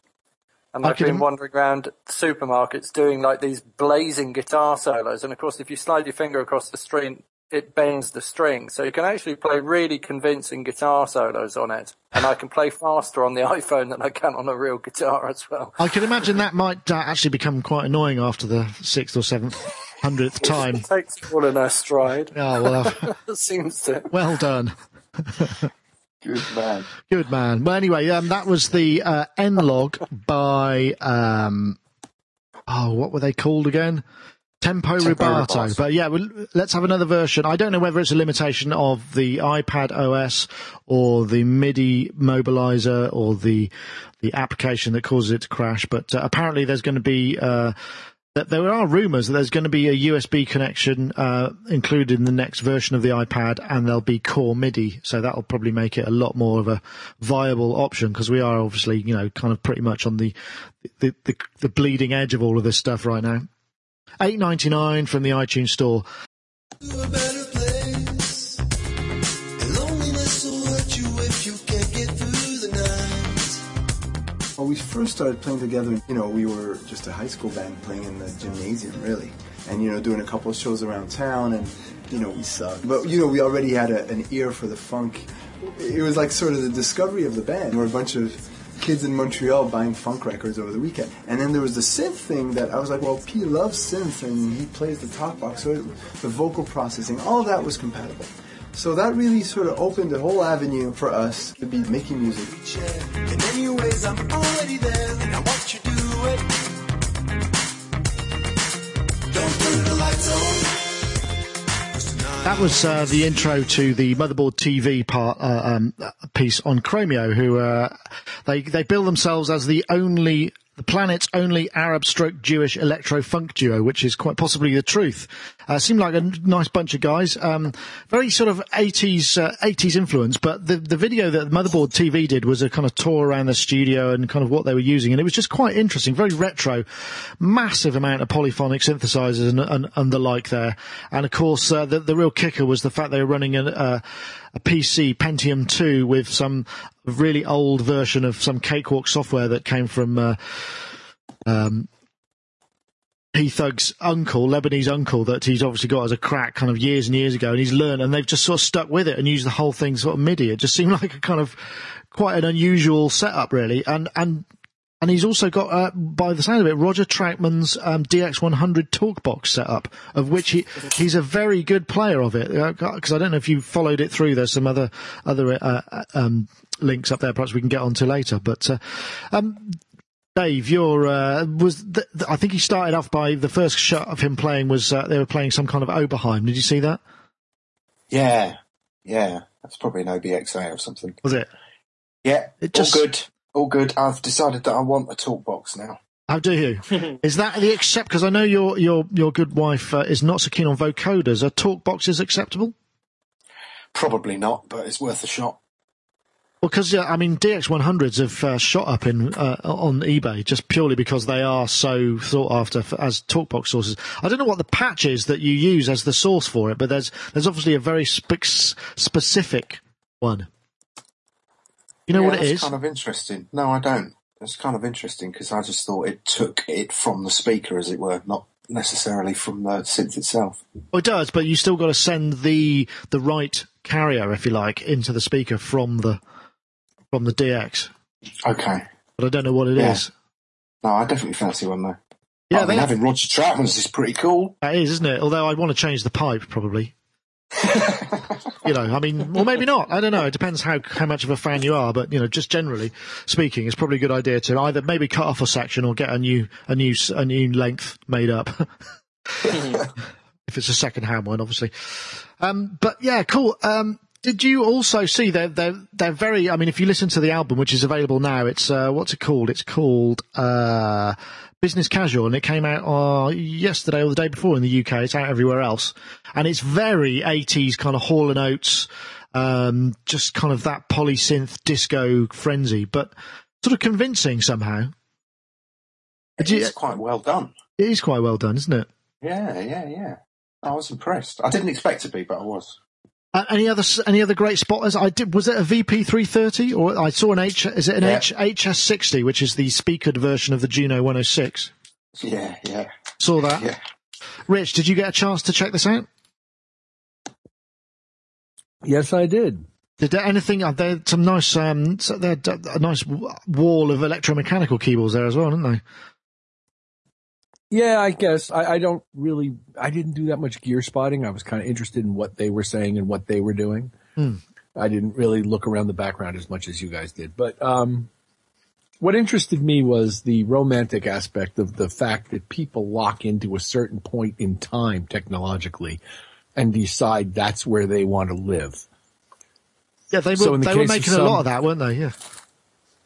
And I I've can been wandering around supermarkets doing like these blazing guitar solos, and of course, if you slide your finger across the string, it bends the string, so you can actually play really convincing guitar solos on it. And I can play faster on the iPhone than I can on a real guitar as well. I can imagine that might uh, actually become quite annoying after the sixth or seventh, hundredth time. It takes in our stride. Oh well, uh, seems to. well done. Good man. Good man. Well, anyway, um, that was the uh, N log by um, oh, what were they called again? Tempo, Tempo Rubato. Rubato. But yeah, well, let's have another version. I don't know whether it's a limitation of the iPad OS or the MIDI mobilizer or the the application that causes it to crash. But uh, apparently, there's going to be. Uh, that there are rumours that there's going to be a USB connection uh, included in the next version of the iPad, and there'll be core MIDI, so that'll probably make it a lot more of a viable option because we are obviously, you know, kind of pretty much on the the, the the bleeding edge of all of this stuff right now. Eight ninety nine from the iTunes store. Well, we first started playing together, you know, we were just a high school band playing in the gymnasium, really. And, you know, doing a couple of shows around town, and, you know, we sucked. But, you know, we already had a, an ear for the funk. It was like sort of the discovery of the band. We're a bunch of kids in Montreal buying funk records over the weekend. And then there was the synth thing that I was like, well, P loves synth, and he plays the talk box, so it, the vocal processing, all that was compatible. So that really sort of opened a whole avenue for us to be making music. Anyways, I'm already there, do. Don't turn the lights on. That was uh, the intro to the motherboard TV part uh, um, piece on Chromeo, who uh, they they bill themselves as the only the planet's only Arab stroke Jewish electro funk duo, which is quite possibly the truth. Uh, seemed like a nice bunch of guys. Um, very sort of 80s, uh, 80s influence, but the, the video that Motherboard TV did was a kind of tour around the studio and kind of what they were using. And it was just quite interesting, very retro, massive amount of polyphonic synthesizers and, and, and the like there. And of course, uh, the, the real kicker was the fact they were running a, a, a PC Pentium 2 with some really old version of some cakewalk software that came from, uh, um, P Thug's uncle, Lebanese uncle, that he's obviously got as a crack kind of years and years ago, and he's learned, and they've just sort of stuck with it and used the whole thing sort of MIDI. It just seemed like a kind of quite an unusual setup, really, and and and he's also got, uh, by the sound of it, Roger Troutman's um, DX100 Talkbox setup, of which he he's a very good player of it. Because I don't know if you followed it through. There's some other other uh, uh, um, links up there. Perhaps we can get onto later. But uh, um, Dave, your uh, was th- th- I think he started off by the first shot of him playing was uh, they were playing some kind of Oberheim. Did you see that? Yeah, yeah. That's probably an OBXA or something. Was it? Yeah, It just- all good. All good. I've decided that I want a talk box now. How do you? is that the accept? Because I know your your your good wife uh, is not so keen on vocoders. Are talk boxes acceptable? Probably not, but it's worth a shot. Well, because I mean, DX100s have uh, shot up in uh, on eBay just purely because they are so sought after for, as talkbox sources. I don't know what the patch is that you use as the source for it, but there's there's obviously a very spe- specific one. You know Yeah, what it that's is? kind of interesting. No, I don't. It's kind of interesting because I just thought it took it from the speaker, as it were, not necessarily from the synth itself. Well, it does, but you still got to send the the right carrier, if you like, into the speaker from the from the DX. Okay. But I don't know what it is. Yeah. No, I definitely fancy one though. Yeah, I mean, having Roger Troutman's is pretty cool. That is, isn't it? Although I'd want to change the pipe probably. you know, I mean, or maybe not. I don't know. It depends how how much of a fan you are. But you know, just generally speaking, it's probably a good idea to either maybe cut off a section or get a new a new a new length made up. if it's a second hand one, obviously. Um, but yeah, cool. Um, did you also see they're they're they're very? I mean, if you listen to the album, which is available now, it's uh, what's it called? It's called uh, Business Casual, and it came out uh, yesterday or the day before in the UK. It's out everywhere else, and it's very 80s kind of Hall and Oates, um, just kind of that polysynth disco frenzy, but sort of convincing somehow. You- It's quite well done. it is quite well done, isn't it? Yeah, yeah, yeah. I was impressed. I didn't expect to be, but I was. Uh, any other any other great spotters? I did. Was it a VP three thirty or I saw an H? Is it an Yeah. H HS sixty, which is the speakered version of the Juno one hundred six? Yeah, yeah, Saw that. yeah. Rich, did you get a chance to check this out? Yes, I did. Did there anything? Are there some nice um? So there a nice wall of electromechanical keyboards there as well, didn't they? Yeah, I guess I, I don't really. I didn't do that much gear spotting. I was kind of interested in what they were saying and what they were doing. Hmm. I didn't really look around the background as much as you guys did. But um, what interested me was the romantic aspect of the fact that people lock into a certain point in time technologically and decide that's where they want to live. Yeah, they were. So the they were making a lot of that, weren't they? Yeah.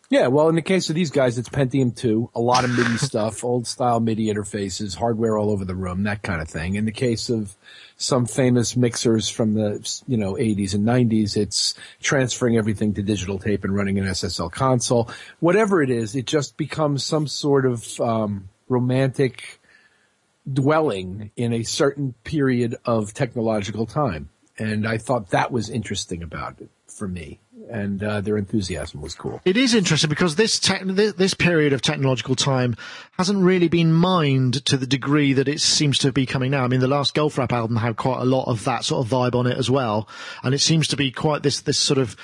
Yeah, well, in the case of these guys, it's Pentium 2, a lot of MIDI stuff, old style MIDI interfaces, hardware all over the room, that kind of thing. In the case of some famous mixers from the, you know, 80s and 90s, it's transferring everything to digital tape and running an SSL console. Whatever it is, it just becomes some sort of, um, romantic dwelling in a certain period of technological time. And I thought that was interesting about it for me. And, uh, their enthusiasm was cool. It is interesting because this this this period of technological time hasn't really been mined to the degree that it seems to be coming now. I mean, the last Goldfrapp album had quite a lot of that sort of vibe on it as well, and it seems to be quite this this sort of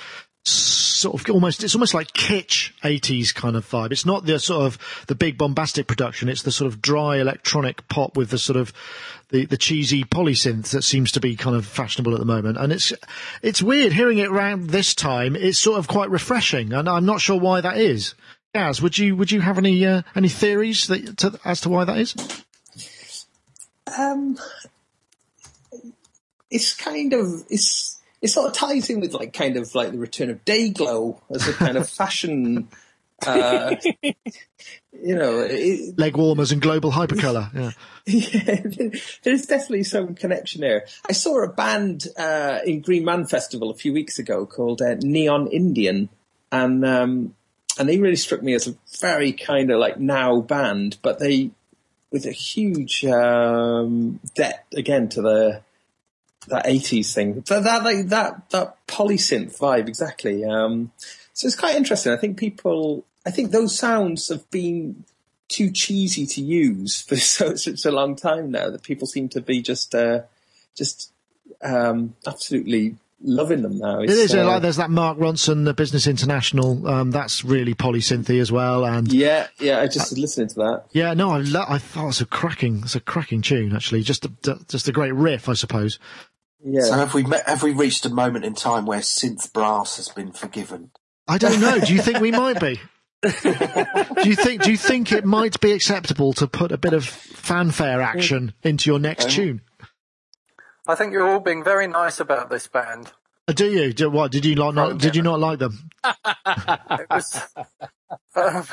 sort of almost it's almost like kitsch 80s kind of vibe. It's not the sort of the big bombastic production. It's the sort of dry electronic pop with the sort of the, the cheesy polysynth that seems to be kind of fashionable at the moment. And it's it's weird hearing it around this time. It's sort of quite refreshing, and I'm not sure why that is. Gaz, would you would you have any uh, any theories that, to, as to why that is? Um, it's kind of it's it sort of ties in with like kind of like the return of day glow as a kind of fashion Uh, you know, it, Leg warmers and global hypercolor. Yeah. yeah, there's definitely some connection there. I saw a band uh, in Green Man Festival a few weeks ago called uh, Neon Indian, and um, and they really struck me as a very kind of like now band, but they with a huge um, debt again to the that eighties thing. So that like that that polysynth vibe exactly. Um, so it's quite interesting. I think people, I think those sounds have been too cheesy to use for so such a long time now that people seem to be just uh, just um, absolutely loving them now. It It's, uh, like there's that Mark Ronson, the Business International. Um, that's really polysynthy as well, and yeah, yeah. I just listening to that. yeah, no, I lo- I thought it's a cracking, it's a cracking tune actually. Just a, just a great riff, I suppose. Yeah, So have we met, have we reached a moment in time where synth brass has been forgiven? I don't know. Do you think we might be? do you think? Do you think it might be acceptable to put a bit of fanfare action into your next tune? I think you're all being very nice about this band. Uh, Do you? Do, what did you like? Not, did you not like them? It was, um,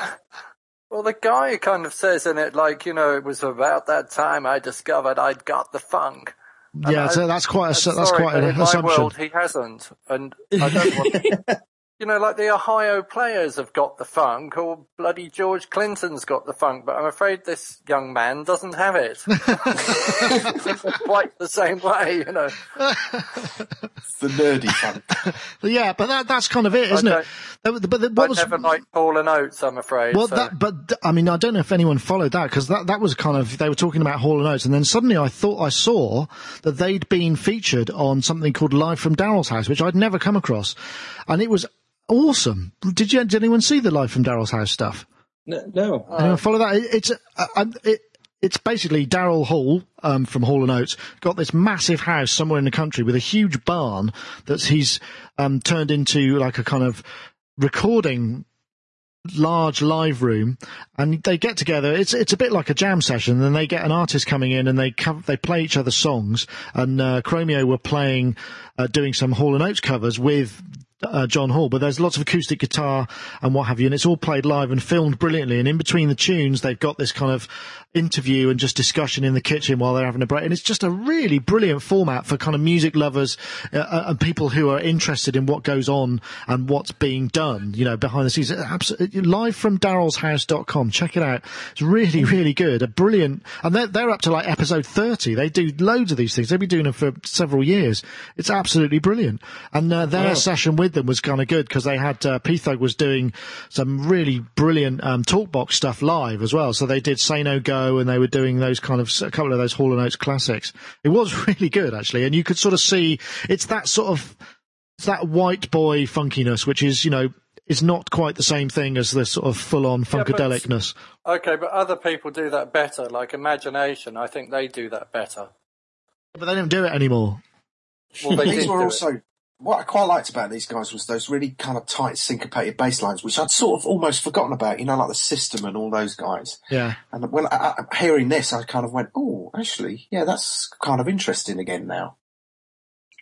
well, the guy kind of says in it, like, you know, it was about that time I discovered I'd got the funk. And Yeah, I- so that's quite a, that's sorry, quite an in my assumption. world, he hasn't, and I don't want. you know, like the Ohio players have got the funk, or bloody George Clinton's got the funk, but I'm afraid this young man doesn't have it. Quite the same way, you know. The nerdy funk. Yeah, but that, that's kind of it, isn't it? But, but I what was never liked Paul and Oates, I'm afraid. Well, so- that, but I mean, I don't know if anyone followed that because that, that was kind of they were talking about Hall and Oates, and then suddenly I thought I saw that they'd been featured on something called Live from Daryl's House, which I'd never come across, and it was awesome. Did you? Did anyone see the Live from Daryl's House stuff? no, no. Anyone follow that? It, it's uh, um, it, it's basically Daryl Hall um, from Hall and Oates got this massive house somewhere in the country with a huge barn that he's um, turned into like a kind of recording large live room and they get together it's it's a bit like a jam session and they get an artist coming in and they they play each other songs and uh, Chromeo were playing uh, doing some Hall and Oates covers with uh, John Hall, but there's lots of acoustic guitar and what have you, and it's all played live and filmed brilliantly. And in between the tunes, they've got this kind of interview and just discussion in the kitchen while they're having a break. And it's just a really brilliant format for kind of music lovers uh, uh, and people who are interested in what goes on and what's being done, you know, behind the scenes. Absolutely, live from darylshouse.com. Check it out. It's really, really good. A brilliant, and they're, they're up to like episode 30. They do loads of these things. They've been doing them for several years. It's absolutely brilliant. And uh, their session with them was kind of good because they had, uh, P-Thug was doing some really brilliant, um, talkbox stuff live as well. So they did Say No Go and they were doing those kind of, a couple of those Hall and Oates classics. It was really good actually. And you could sort of see, it's that sort of, it's that white boy funkiness, which is, you know, is not quite the same thing as the sort of full-on but it's- funkadelicness. Okay, but other people do that better, like Imagination. I think they do that better. But they don't do it anymore. Well, they These were do it. also what I quite liked about these guys was those really kind of tight syncopated bass lines, which I'd sort of almost forgotten about. You know, like the System and all those guys. Yeah. And when I, I, hearing this, I kind of went, "Oh, actually, yeah, that's kind of interesting again now."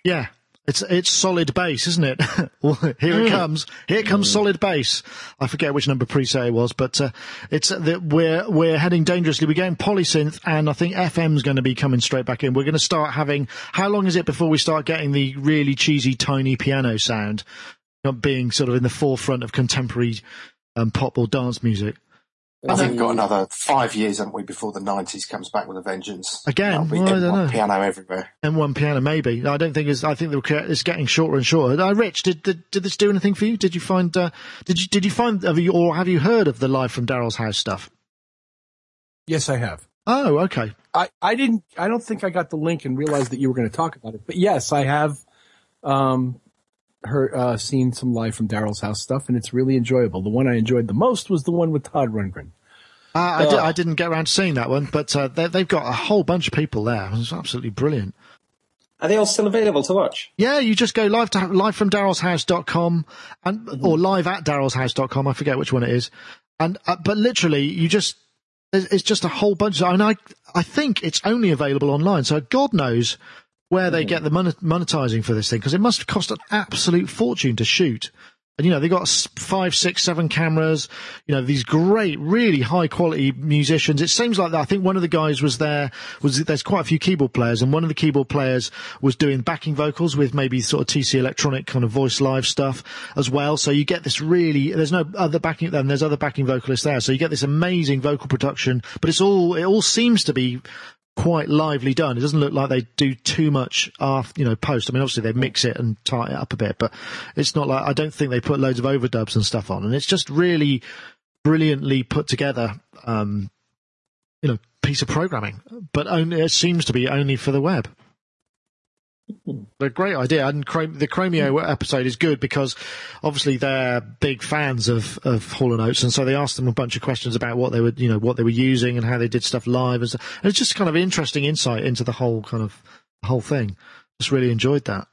Yeah. It's it's solid bass, isn't it? well, here it comes. Here comes solid bass. I forget which number preset it was, but uh, it's uh, that we're we're heading dangerously. We're going polysynth, and I think FM's going to be coming straight back in. We're going to start having. How long is it before we start getting the really cheesy, tiny piano sound, not being sort of in the forefront of contemporary um, pop or dance music? I think we've got another five years, haven't we, before the nineties comes back with a vengeance? Again? That'll be Well, I don't M1 know. piano everywhere. And one piano, maybe. I don't think it's. I think it's getting shorter and shorter. Uh, Rich, did, did did this do anything for you? Did you find? Uh, did you did you find? Have you or have you heard of the live from Daryl's house stuff? Yes, I have. Oh, okay. I, I didn't, I don't think I got the link and realized that you were going to talk about it. But yes, I have, um, heard, uh, seen some live from Daryl's house stuff and it's really enjoyable. The one I enjoyed the most was the one with Todd Rundgren. Uh, I, di- I didn't get around to seeing that one, but uh, they, they've got a whole bunch of people there. It's absolutely brilliant. Are they all still available to watch? Yeah, you just go live to live from darylshouse.com and or live at darylshouse.com. I forget which one it is. And uh, but literally, you just it's it's just a whole bunch. Of, and I I think it's only available online. So God knows where they hmm. get the monetizing for this thing because it must have cost an absolute fortune to shoot. And, you know, they got five, six, seven cameras, you know, these great, really high quality musicians. It seems like that. I think one of the guys was there, was, there's quite a few keyboard players and one of the keyboard players was doing backing vocals with maybe sort of TC electronic kind of voice live stuff as well. So you get this really, there's no other backing, then there's other backing vocalists there. So you get this amazing vocal production, but it's all, it all seems to be quite lively done. It doesn't look like they do too much after, you know, post. I mean, obviously they mix it and tie it up a bit, but it's not like, I don't think they put loads of overdubs and stuff on. And it's just really brilliantly put together, um, you know, piece of programming, but only, it seems to be only for the web. A great idea, and the Chromeo episode is good because obviously they're big fans of of Hall and Oates, and so they asked them a bunch of questions about what they were, you know, what they were using and how they did stuff live, and, and it's just kind of interesting insight into the whole kind of whole thing. Just really enjoyed that.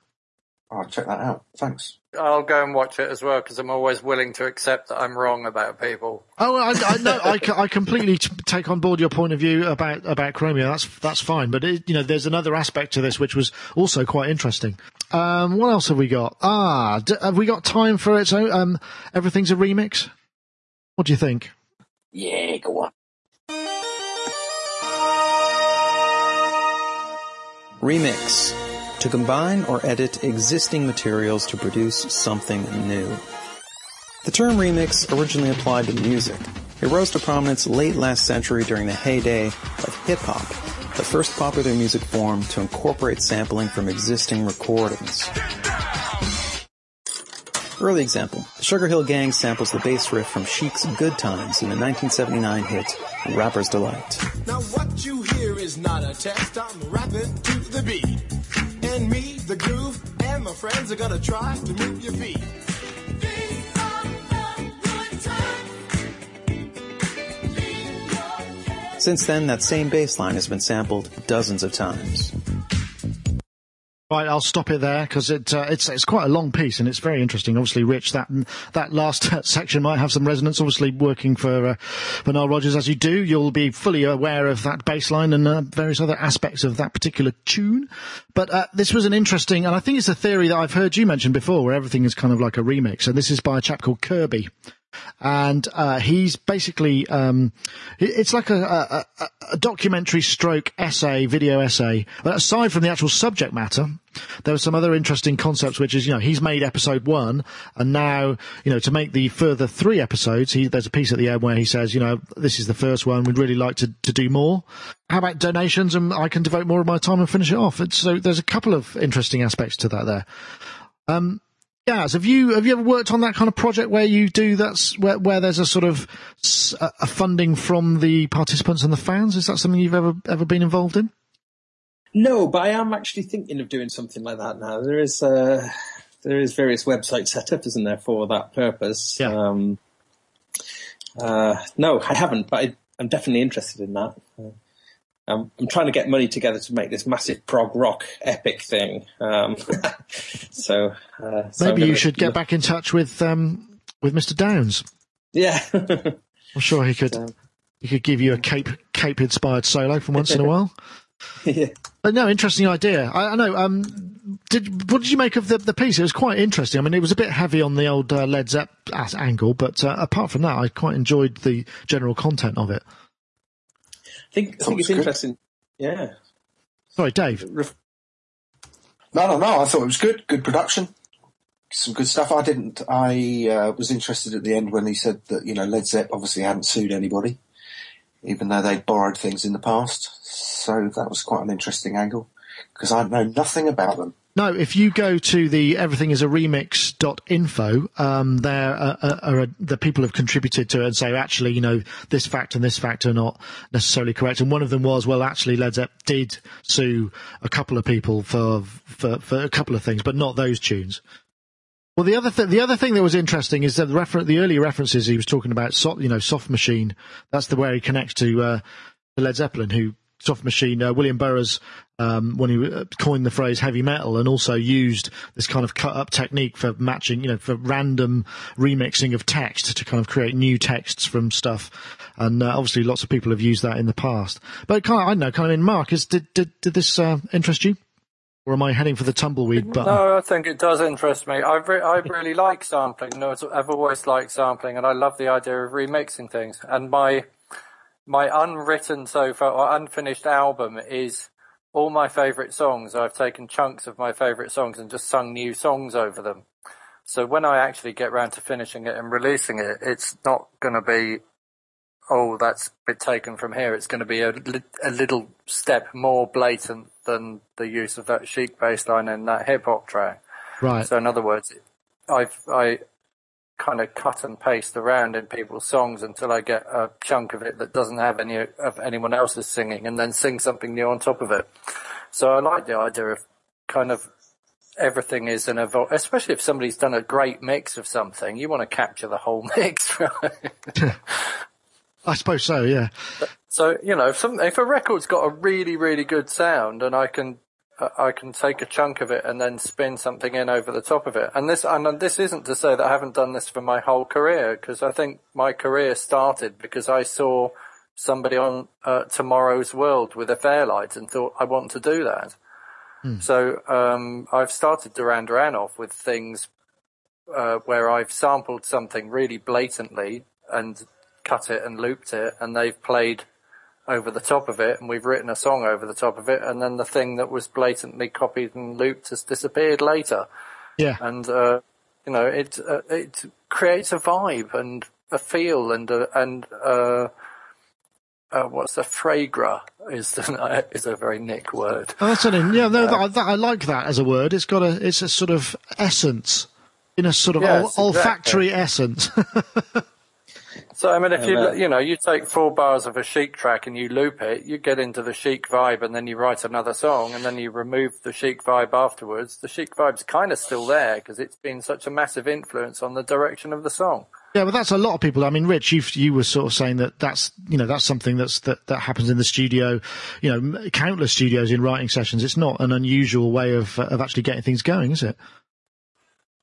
I'll check that out. Thanks. I'll go and watch it as well because I'm always willing to accept that I'm wrong about people. Oh, I, I no, I, c- I completely t- take on board your point of view about about Chromeo. That's that's fine, but it, you know, there's another aspect to this which was also quite interesting. Um, what else have we got? Ah, d- have we got time for it? So, um, everything's a remix. What do you think? Yeah, go on. Remix. To combine or edit existing materials to produce something new. The term remix originally applied to music. It rose to prominence late last century during the heyday of hip hop, the first popular music form to incorporate sampling from existing recordings. Early example, the Sugar Hill Gang samples the bass riff from Chic's Good Times in the 1979 hit Rapper's Delight. Now what you hear is not a test. I'm rapping to the beat. And me, the groove, and my friends are gonna try to move your feet. Since then, that same bass line has been sampled dozens of times. Right, I'll stop it there because it, uh, it's it's quite a long piece and it's very interesting. Obviously, Rich, that that last section might have some resonance. Obviously, working for uh, for Nile Rodgers as you do, you'll be fully aware of that bass line and uh, various other aspects of that particular tune. But uh, this was an interesting, and I think it's a theory that I've heard you mention before, where everything is kind of like a remix. And this is by a chap called Kirby and uh, he's basically um, it's like a, a, a- documentary stroke essay, video essay. But aside from the actual subject matter, there were some other interesting concepts, which is you know he's made episode one, and now you know to make the further three episodes, he, there's a piece at the end where he says, you know, this is the first one. We'd really like to to do more. How about donations, and I can devote more of my time and finish it off. So there's a couple of interesting aspects to that there. Um, Gaz, have you have you ever worked on that kind of project where you do that's where where there's a sort of s- a a funding from the participants and the fans? Is that something you've ever ever been involved in? No, but I am actually thinking of doing something like that now. There is uh, there is various websites set up, isn't there, for that purpose? Yeah. Um, uh, no, I haven't, but I, I'm definitely interested in that. Uh, I'm, I'm trying to get money together to make this massive prog rock epic thing. Um, so, uh, so Maybe you should get back in touch with um with Mr. Downes. Yeah. I'm sure he could Um, he could give you a cape cape inspired solo from once in a while. yeah. But no, interesting idea. I, I know. Um, did what did you make of the the piece? It was quite interesting. I mean, it was a bit heavy on the old uh, Led Zepp angle, but uh, apart from that, I quite enjoyed the general content of it. I think, I think it's good. interesting. Yeah. Sorry, Dave. Ref- No, no, no. I thought it was good. Good production. Some good stuff. I didn't. I uh, was interested at the end when he said that you know Led Zepp obviously hadn't sued anybody, even though they'd borrowed things in the past. So that was quite an interesting angle because I know nothing about them. No, if you go to the everythingisaremix.info, um, there are, are, are the people have contributed to it and say, actually, you know, this fact and this fact are not necessarily correct. And one of them was, well, actually, Led Zepp did sue a couple of people for, for, for a couple of things, but not those tunes. Well, the other th- the other thing that was interesting is that the refer- the early references he was talking about, so- you know, Soft Machine. That's the where he connects to uh, to Led Zeppelin, who Soft Machine. Uh, William Burroughs, um, when he uh, coined the phrase heavy metal, and also used this kind of cut up technique for matching, you know, for random remixing of text to kind of create new texts from stuff. And uh, obviously, lots of people have used that in the past. But kind of, I don't know, kind of in Mark, is did did, did this uh, interest you? or am I heading for the tumbleweed button? No, I think it does interest me. I, re- I really like sampling. No, I've always liked sampling, and I love the idea of remixing things. And my my unwritten so far or unfinished album is all my favourite songs. I've taken chunks of my favourite songs and just sung new songs over them. So when I actually get round to finishing it and releasing it, it's not going to be, oh, that's been taken from here. It's going to be a, li- a little step more blatant than the use of that chic bass line in that hip hop track. Right. So in other words, I've, I kind of cut and paste around in people's songs until I get a chunk of it that doesn't have any of anyone else's singing and then sing something new on top of it. So I like the idea of kind of everything is an evol especially if somebody's done a great mix of something, you want to capture the whole mix, right? I suppose so. Yeah. So you know, if, some, if a record's got a really, really good sound, and I can, I can take a chunk of it and then spin something in over the top of it. And this, and this isn't to say that I haven't done this for my whole career, because I think my career started because I saw somebody on uh, Tomorrow's World with a Fairlight and thought I want to do that. So um, I've started Duran Duran off with things uh, where I've sampled something really blatantly and cut it and looped it, and they've played over the top of it, and we've written a song over the top of it, and then the thing that was blatantly copied and looped has disappeared later, Yeah. and uh, you know it uh, it creates a vibe and a feel and a, and uh, uh, what's the fragra is is a very Nick word. Oh, that's an yeah. No, that, that, I like that as a word. It's got a it's a sort of essence in a sort of Yes, ol- exactly. olfactory essence. So I mean, if you you know you take four bars of a chic track and you loop it, you get into the chic vibe, and then you write another song, and then you remove the chic vibe afterwards. The chic vibe's kind of still there because it's been such a massive influence on the direction of the song. yeah, but that's a lot of people. I mean, Rich, you you were sort of saying that that's you know that's something that's that that happens in the studio. You know, countless studios in writing sessions. It's not an unusual way of uh, of actually getting things going, is it?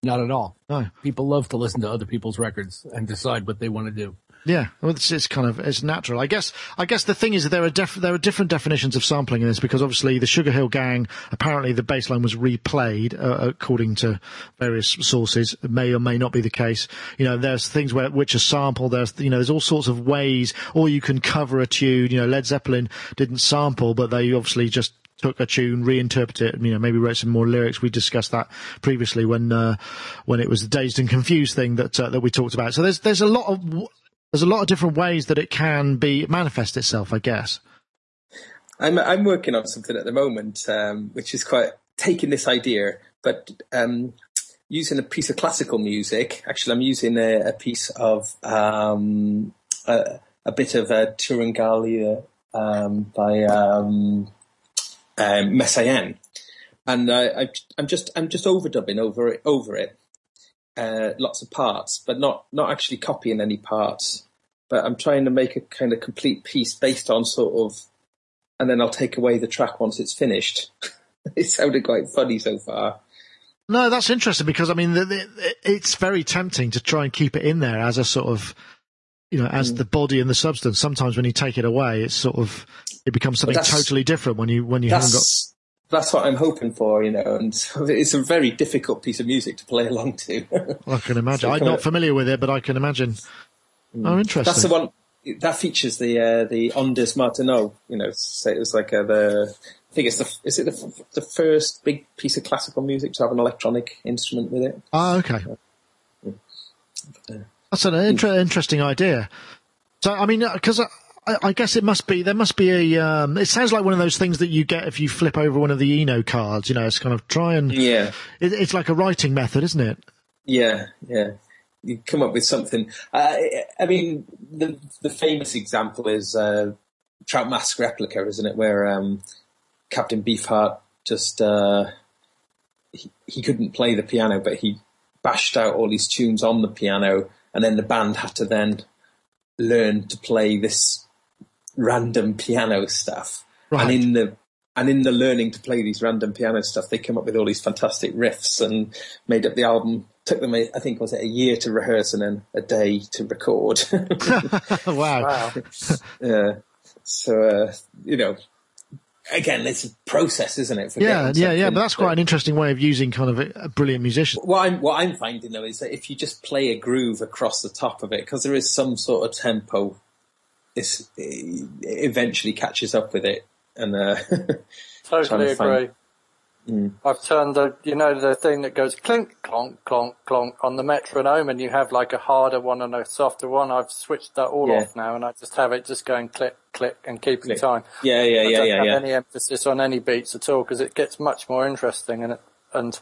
Not at all. No. People love to listen to other people's records and decide what they want to do. Yeah, well, it's, it's kind of it's natural. I guess. I guess the thing is that there are def- there are different definitions of sampling in this because obviously the Sugar Hill Gang apparently the bass line was replayed uh, according to various sources. It may or may not be the case. You know, there's things where which are sampled. There's you know there's all sorts of ways, or you can cover a tune. You know, Led Zeppelin didn't sample, but they obviously just took a tune, reinterpreted it, you know, maybe wrote some more lyrics. We discussed that previously when uh, when it was the dazed and confused thing that uh, that we talked about. So there's there's a lot of there's a lot of different ways that it can be manifest itself, I guess. I'm I'm working on something at the moment, um, which is quite taking this idea, but um, using a piece of classical music. Actually, I'm using a, a piece of um, a, a bit of a Turangalîla um, by um, um, Messiaen, and I, I, I'm just I'm just overdubbing over it over it, uh, lots of parts, but not not actually copying any parts. But I'm trying to make a kind of complete piece based on sort of and then I'll take away the track once it's finished. it sounded quite funny so far. No, that's interesting because I mean, the, the, it's very tempting to try and keep it in there as a sort of, you know, Mm. as the body and the substance. Sometimes when you take it away, it's sort of it becomes something totally different when you when you haven't got. That's what I'm hoping for, you know. And it's a very difficult piece of music to play along to. I can imagine. So I'm not familiar with it, but I can imagine. Mm. Oh, interesting. that's the one that features the uh, the Ondes Martenot. You know, so it was like uh the. I think it's the is it the, the first big piece of classical music to have an electronic instrument with it. Oh, okay. Mm. That's an mm. inter- interesting idea. So, I mean, uh, because uh, I, guess it must be there must be a. Um, it sounds like one of those things that you get if you flip over one of the Eno cards. You know, it's kind of try and. Yeah. It, it's like a writing method, isn't it? Yeah, yeah. You come up with something. Uh, I mean, the the famous example is uh, Trout Mask replica, isn't it? Where um, Captain Beefheart just uh, he, he couldn't play the piano, but he bashed out all his tunes on the piano, and then the band had to then learn to play this random piano stuff. Right. And in the and in the learning to play these random piano stuff, they come up with all these fantastic riffs and made up the album. Took them, I think, was it a year to rehearse and then a day to record. wow. Wow. yeah. So uh, you know, again, it's a process, isn't it? for Yeah, getting yeah, yeah. But that's quite an interesting way of using kind of a, a brilliant musician. What I'm what I'm finding though is that if you just play a groove across the top of it, because there is some sort of tempo, it's, it eventually catches up with it. And uh, Totally to agree. I've turned the, you know, the thing that goes clink, clonk, clonk, clonk on the metronome and you have like a harder one and a softer one. I've switched that all Yeah. off now and I just have it just going click, click and keeping Click. time. yeah, yeah, yeah. I yeah, don't yeah, have yeah. any emphasis on any beats at all because it gets much more interesting and it, and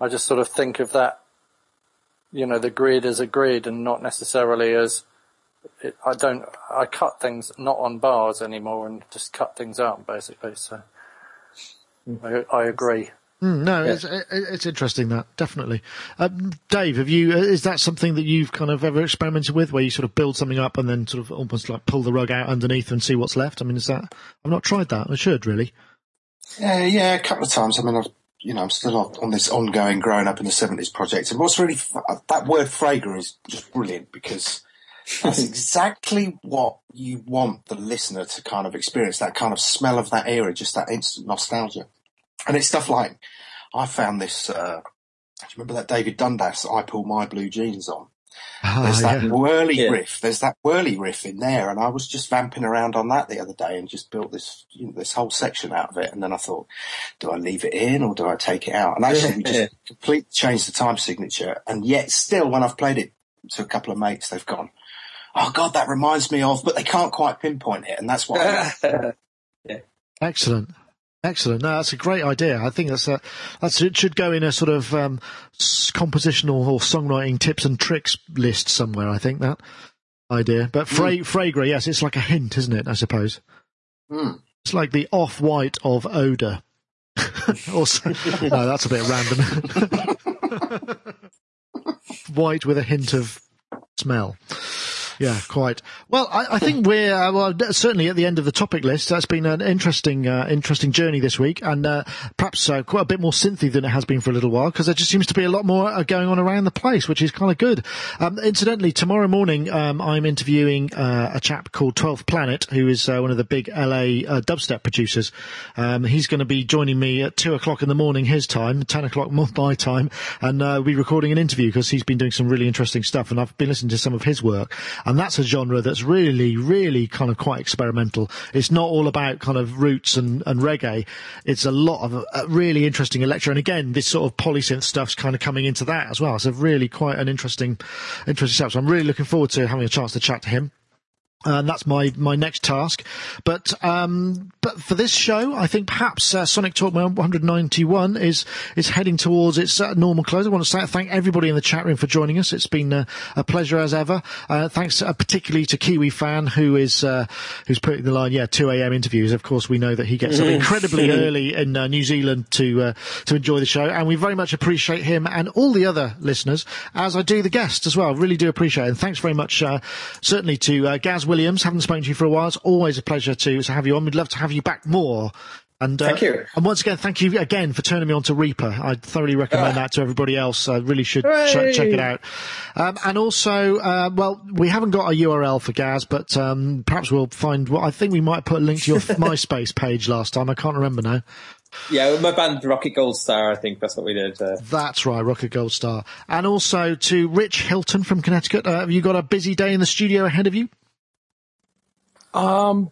I just sort of think of that, you know, the grid as a grid and not necessarily as, it, I don't, I cut things not on bars anymore and just cut things out basically. So I, I agree. Mm, no, it's it, it's interesting that definitely. Um, Dave, have you? uh, Is that something that you've kind of ever experimented with, where you sort of build something up and then sort of almost like pull the rug out underneath and see what's left? I mean, is that? I've not tried that. I should really. Yeah, yeah, a couple of times. I mean, I've, you know, I'm still on, on this ongoing growing up in the 70s project. And what's really, that word Frager is just brilliant because that's exactly what you want the listener to kind of experience, that kind of smell of that era, just that instant nostalgia. And it's stuff like, I found this, uh, do you remember that David Dundas, I Pull My Blue Jeans on? There's Ah, that yeah. whirly Yeah. riff. There's that whirly riff in there, and I was just vamping around on that the other day and just built this you know, this whole section out of it. And then I thought, do I leave it in or do I take it out? And actually, we just completely changed the time signature. And yet, still, when I've played it to a couple of mates, they've gone, "Oh God, that reminds me of," but they can't quite pinpoint it, and that's why. I love. Excellent. Excellent. No, that's a great idea. I think that's a, that's, it should go in a sort of, um, compositional or songwriting tips and tricks list somewhere. I think that idea. But fra- Fragrant, yes, it's like a hint, isn't it? I suppose. Hmm. It's like the off-white of odor. also, no, that's a bit random. White with a hint of smell. Yeah, quite. Well, I, I think we're uh, well certainly at the end of the topic list. That's been an interesting, uh, interesting journey this week, and uh, perhaps uh, quite a bit more synthy than it has been for a little while because there just seems to be a lot more uh, going on around the place, which is kind of good. Um, incidentally, tomorrow morning um, I'm interviewing uh, a chap called Twelfth Planet, who is one of the big LA dubstep producers. Um, he's going to be joining me at two o'clock in the morning his time, ten o'clock my time, and we'll be recording an interview because he's been doing some really interesting stuff, and I've been listening to some of his work, and that's a genre that's really, really kind of quite experimental. It's not all about kind of roots and, and reggae. It's a lot of uh, really interesting electro, and again, this sort of polysynth stuff's kind of coming into that as well. So really quite an interesting, interesting stuff. So I'm really looking forward to having a chance to chat to him. And that's my, my next task. But, um, but for this show, I think perhaps, uh, Sonic Talk 191 is, is heading towards its uh, normal close. I want to say, thank everybody in the chat room for joining us. It's been uh, a pleasure as ever. Uh, thanks uh, particularly to Kiwi Fan, who is, uh, who's putting the line, yeah, 2 a.m. interviews. Of course, we know that he gets up incredibly early in uh, New Zealand to, uh, to enjoy the show. And we very much appreciate him and all the other listeners, as I do the guests as well. Really do appreciate it. And thanks very much, uh, certainly to uh, Gaz Williams. Haven't spoken to you for a while. It's always a pleasure to, to have you on. We'd love to have you back more. And, uh, Thank you. And once again, thank you again for turning me on to Reaper. I thoroughly recommend that to everybody else. I really should ch- check it out. Um, and also, uh, well, we haven't got a URL for Gaz, but um, perhaps we'll find. What I think we might put a link to your MySpace page last time. I can't remember now. Yeah, my band Rocket Gold Star, I think that's what we did. Uh, That's right, Rocket Gold Star. And also to Rich Hilton from Connecticut. Uh, have you got a busy day in the studio ahead of you? Um,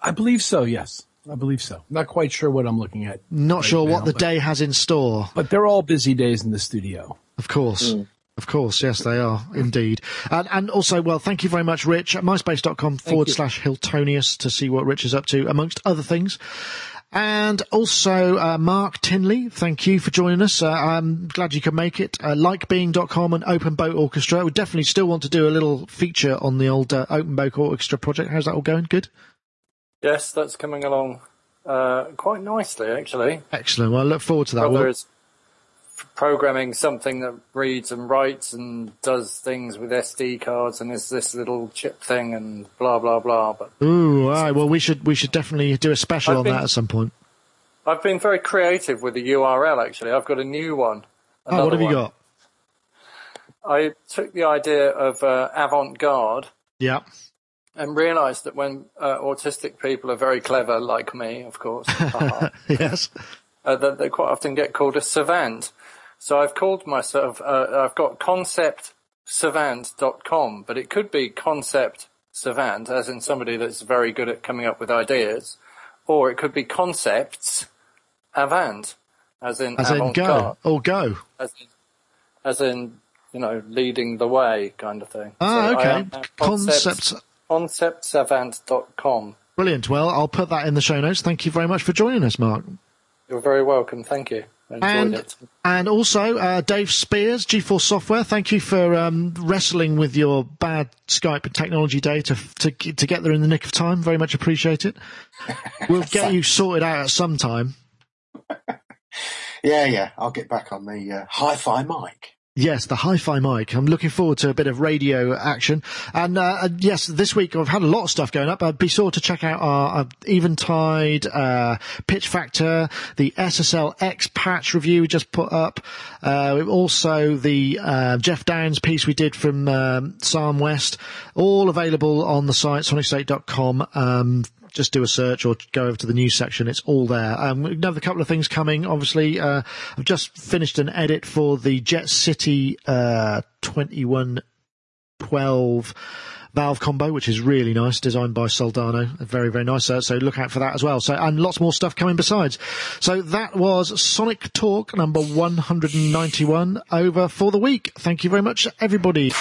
I believe so. Yes, I believe so. Not quite sure what I'm looking at, Not Right sure what the but- day has in store. but they're all busy days in the studio. Of course. Of course, yes, they are indeed. And, and also, well, thank you very much, Rich. At myspace.com forward slash Hiltonius to see what Rich is up to, amongst other things. And also, uh, Mark Tinley, thank you for joining us. Uh, I'm glad you could make it. Uh, likebeing.com and Open Boat Orchestra. We definitely still want to do a little feature on the old uh, Open Boat Orchestra project. How's that all going? Good? Yes, that's coming along uh, quite nicely, actually. Excellent. Well, I look forward to that. Well, is f- programming something that reads and writes and does things with SD cards and is this little chip thing and blah blah blah. But ooh, all right. Well, we should, we should definitely do a special I've on been- that at some point. I've been very creative with the URL. Actually, I've got a new one. Oh, what have you got? I took the idea of uh, avant-garde Yeah. and realised that when uh, autistic people are very clever, like me, of course, yes. uh, that they quite often get called a savant. So I've called myself, uh, I've got conceptsavant.com, but it could be concept savant, as in somebody that's very good at coming up with ideas, or it could be concepts avant, as in As in go. Or go. as in, as in, you know, leading the way kind of thing. Ah, So okay. am at concepts- Concepts. conceptsavant.com. Brilliant. Well, I'll put that in the show notes. Thank you very much for joining us, Mark. You're very welcome. Thank you. And it. and also uh, Dave Spiers, GForce Software. Thank you for um, wrestling with your bad Skype and technology day to, to to get there in the nick of time. Very much appreciate it. We'll get you sorted out at some time. Yeah, yeah. I'll get back on the uh, hi-fi mic. Yes, the hi-fi mic. I'm looking forward to a bit of radio action. And uh, uh, yes, this week I've had a lot of stuff going up. Uh, be sure to check out our uh, Eventide, uh, Pitch Factor, the SSL X patch review we just put up. Uh, also the uh, Geoff Downes piece we did from um, Sarm West. All available on the site, sonicstate.com. Um, just do a search or go over to the news section. It's all there. Um, we have a couple of things coming. Obviously, uh, I've just finished an edit for the Jet City uh, 2112 valve combo, which is really nice, designed by Soldano. Very, very nice. Uh, so look out for that as well. So, and lots more stuff coming besides. So that was Sonic Talk number 191 over for the week. Thank you very much, everybody.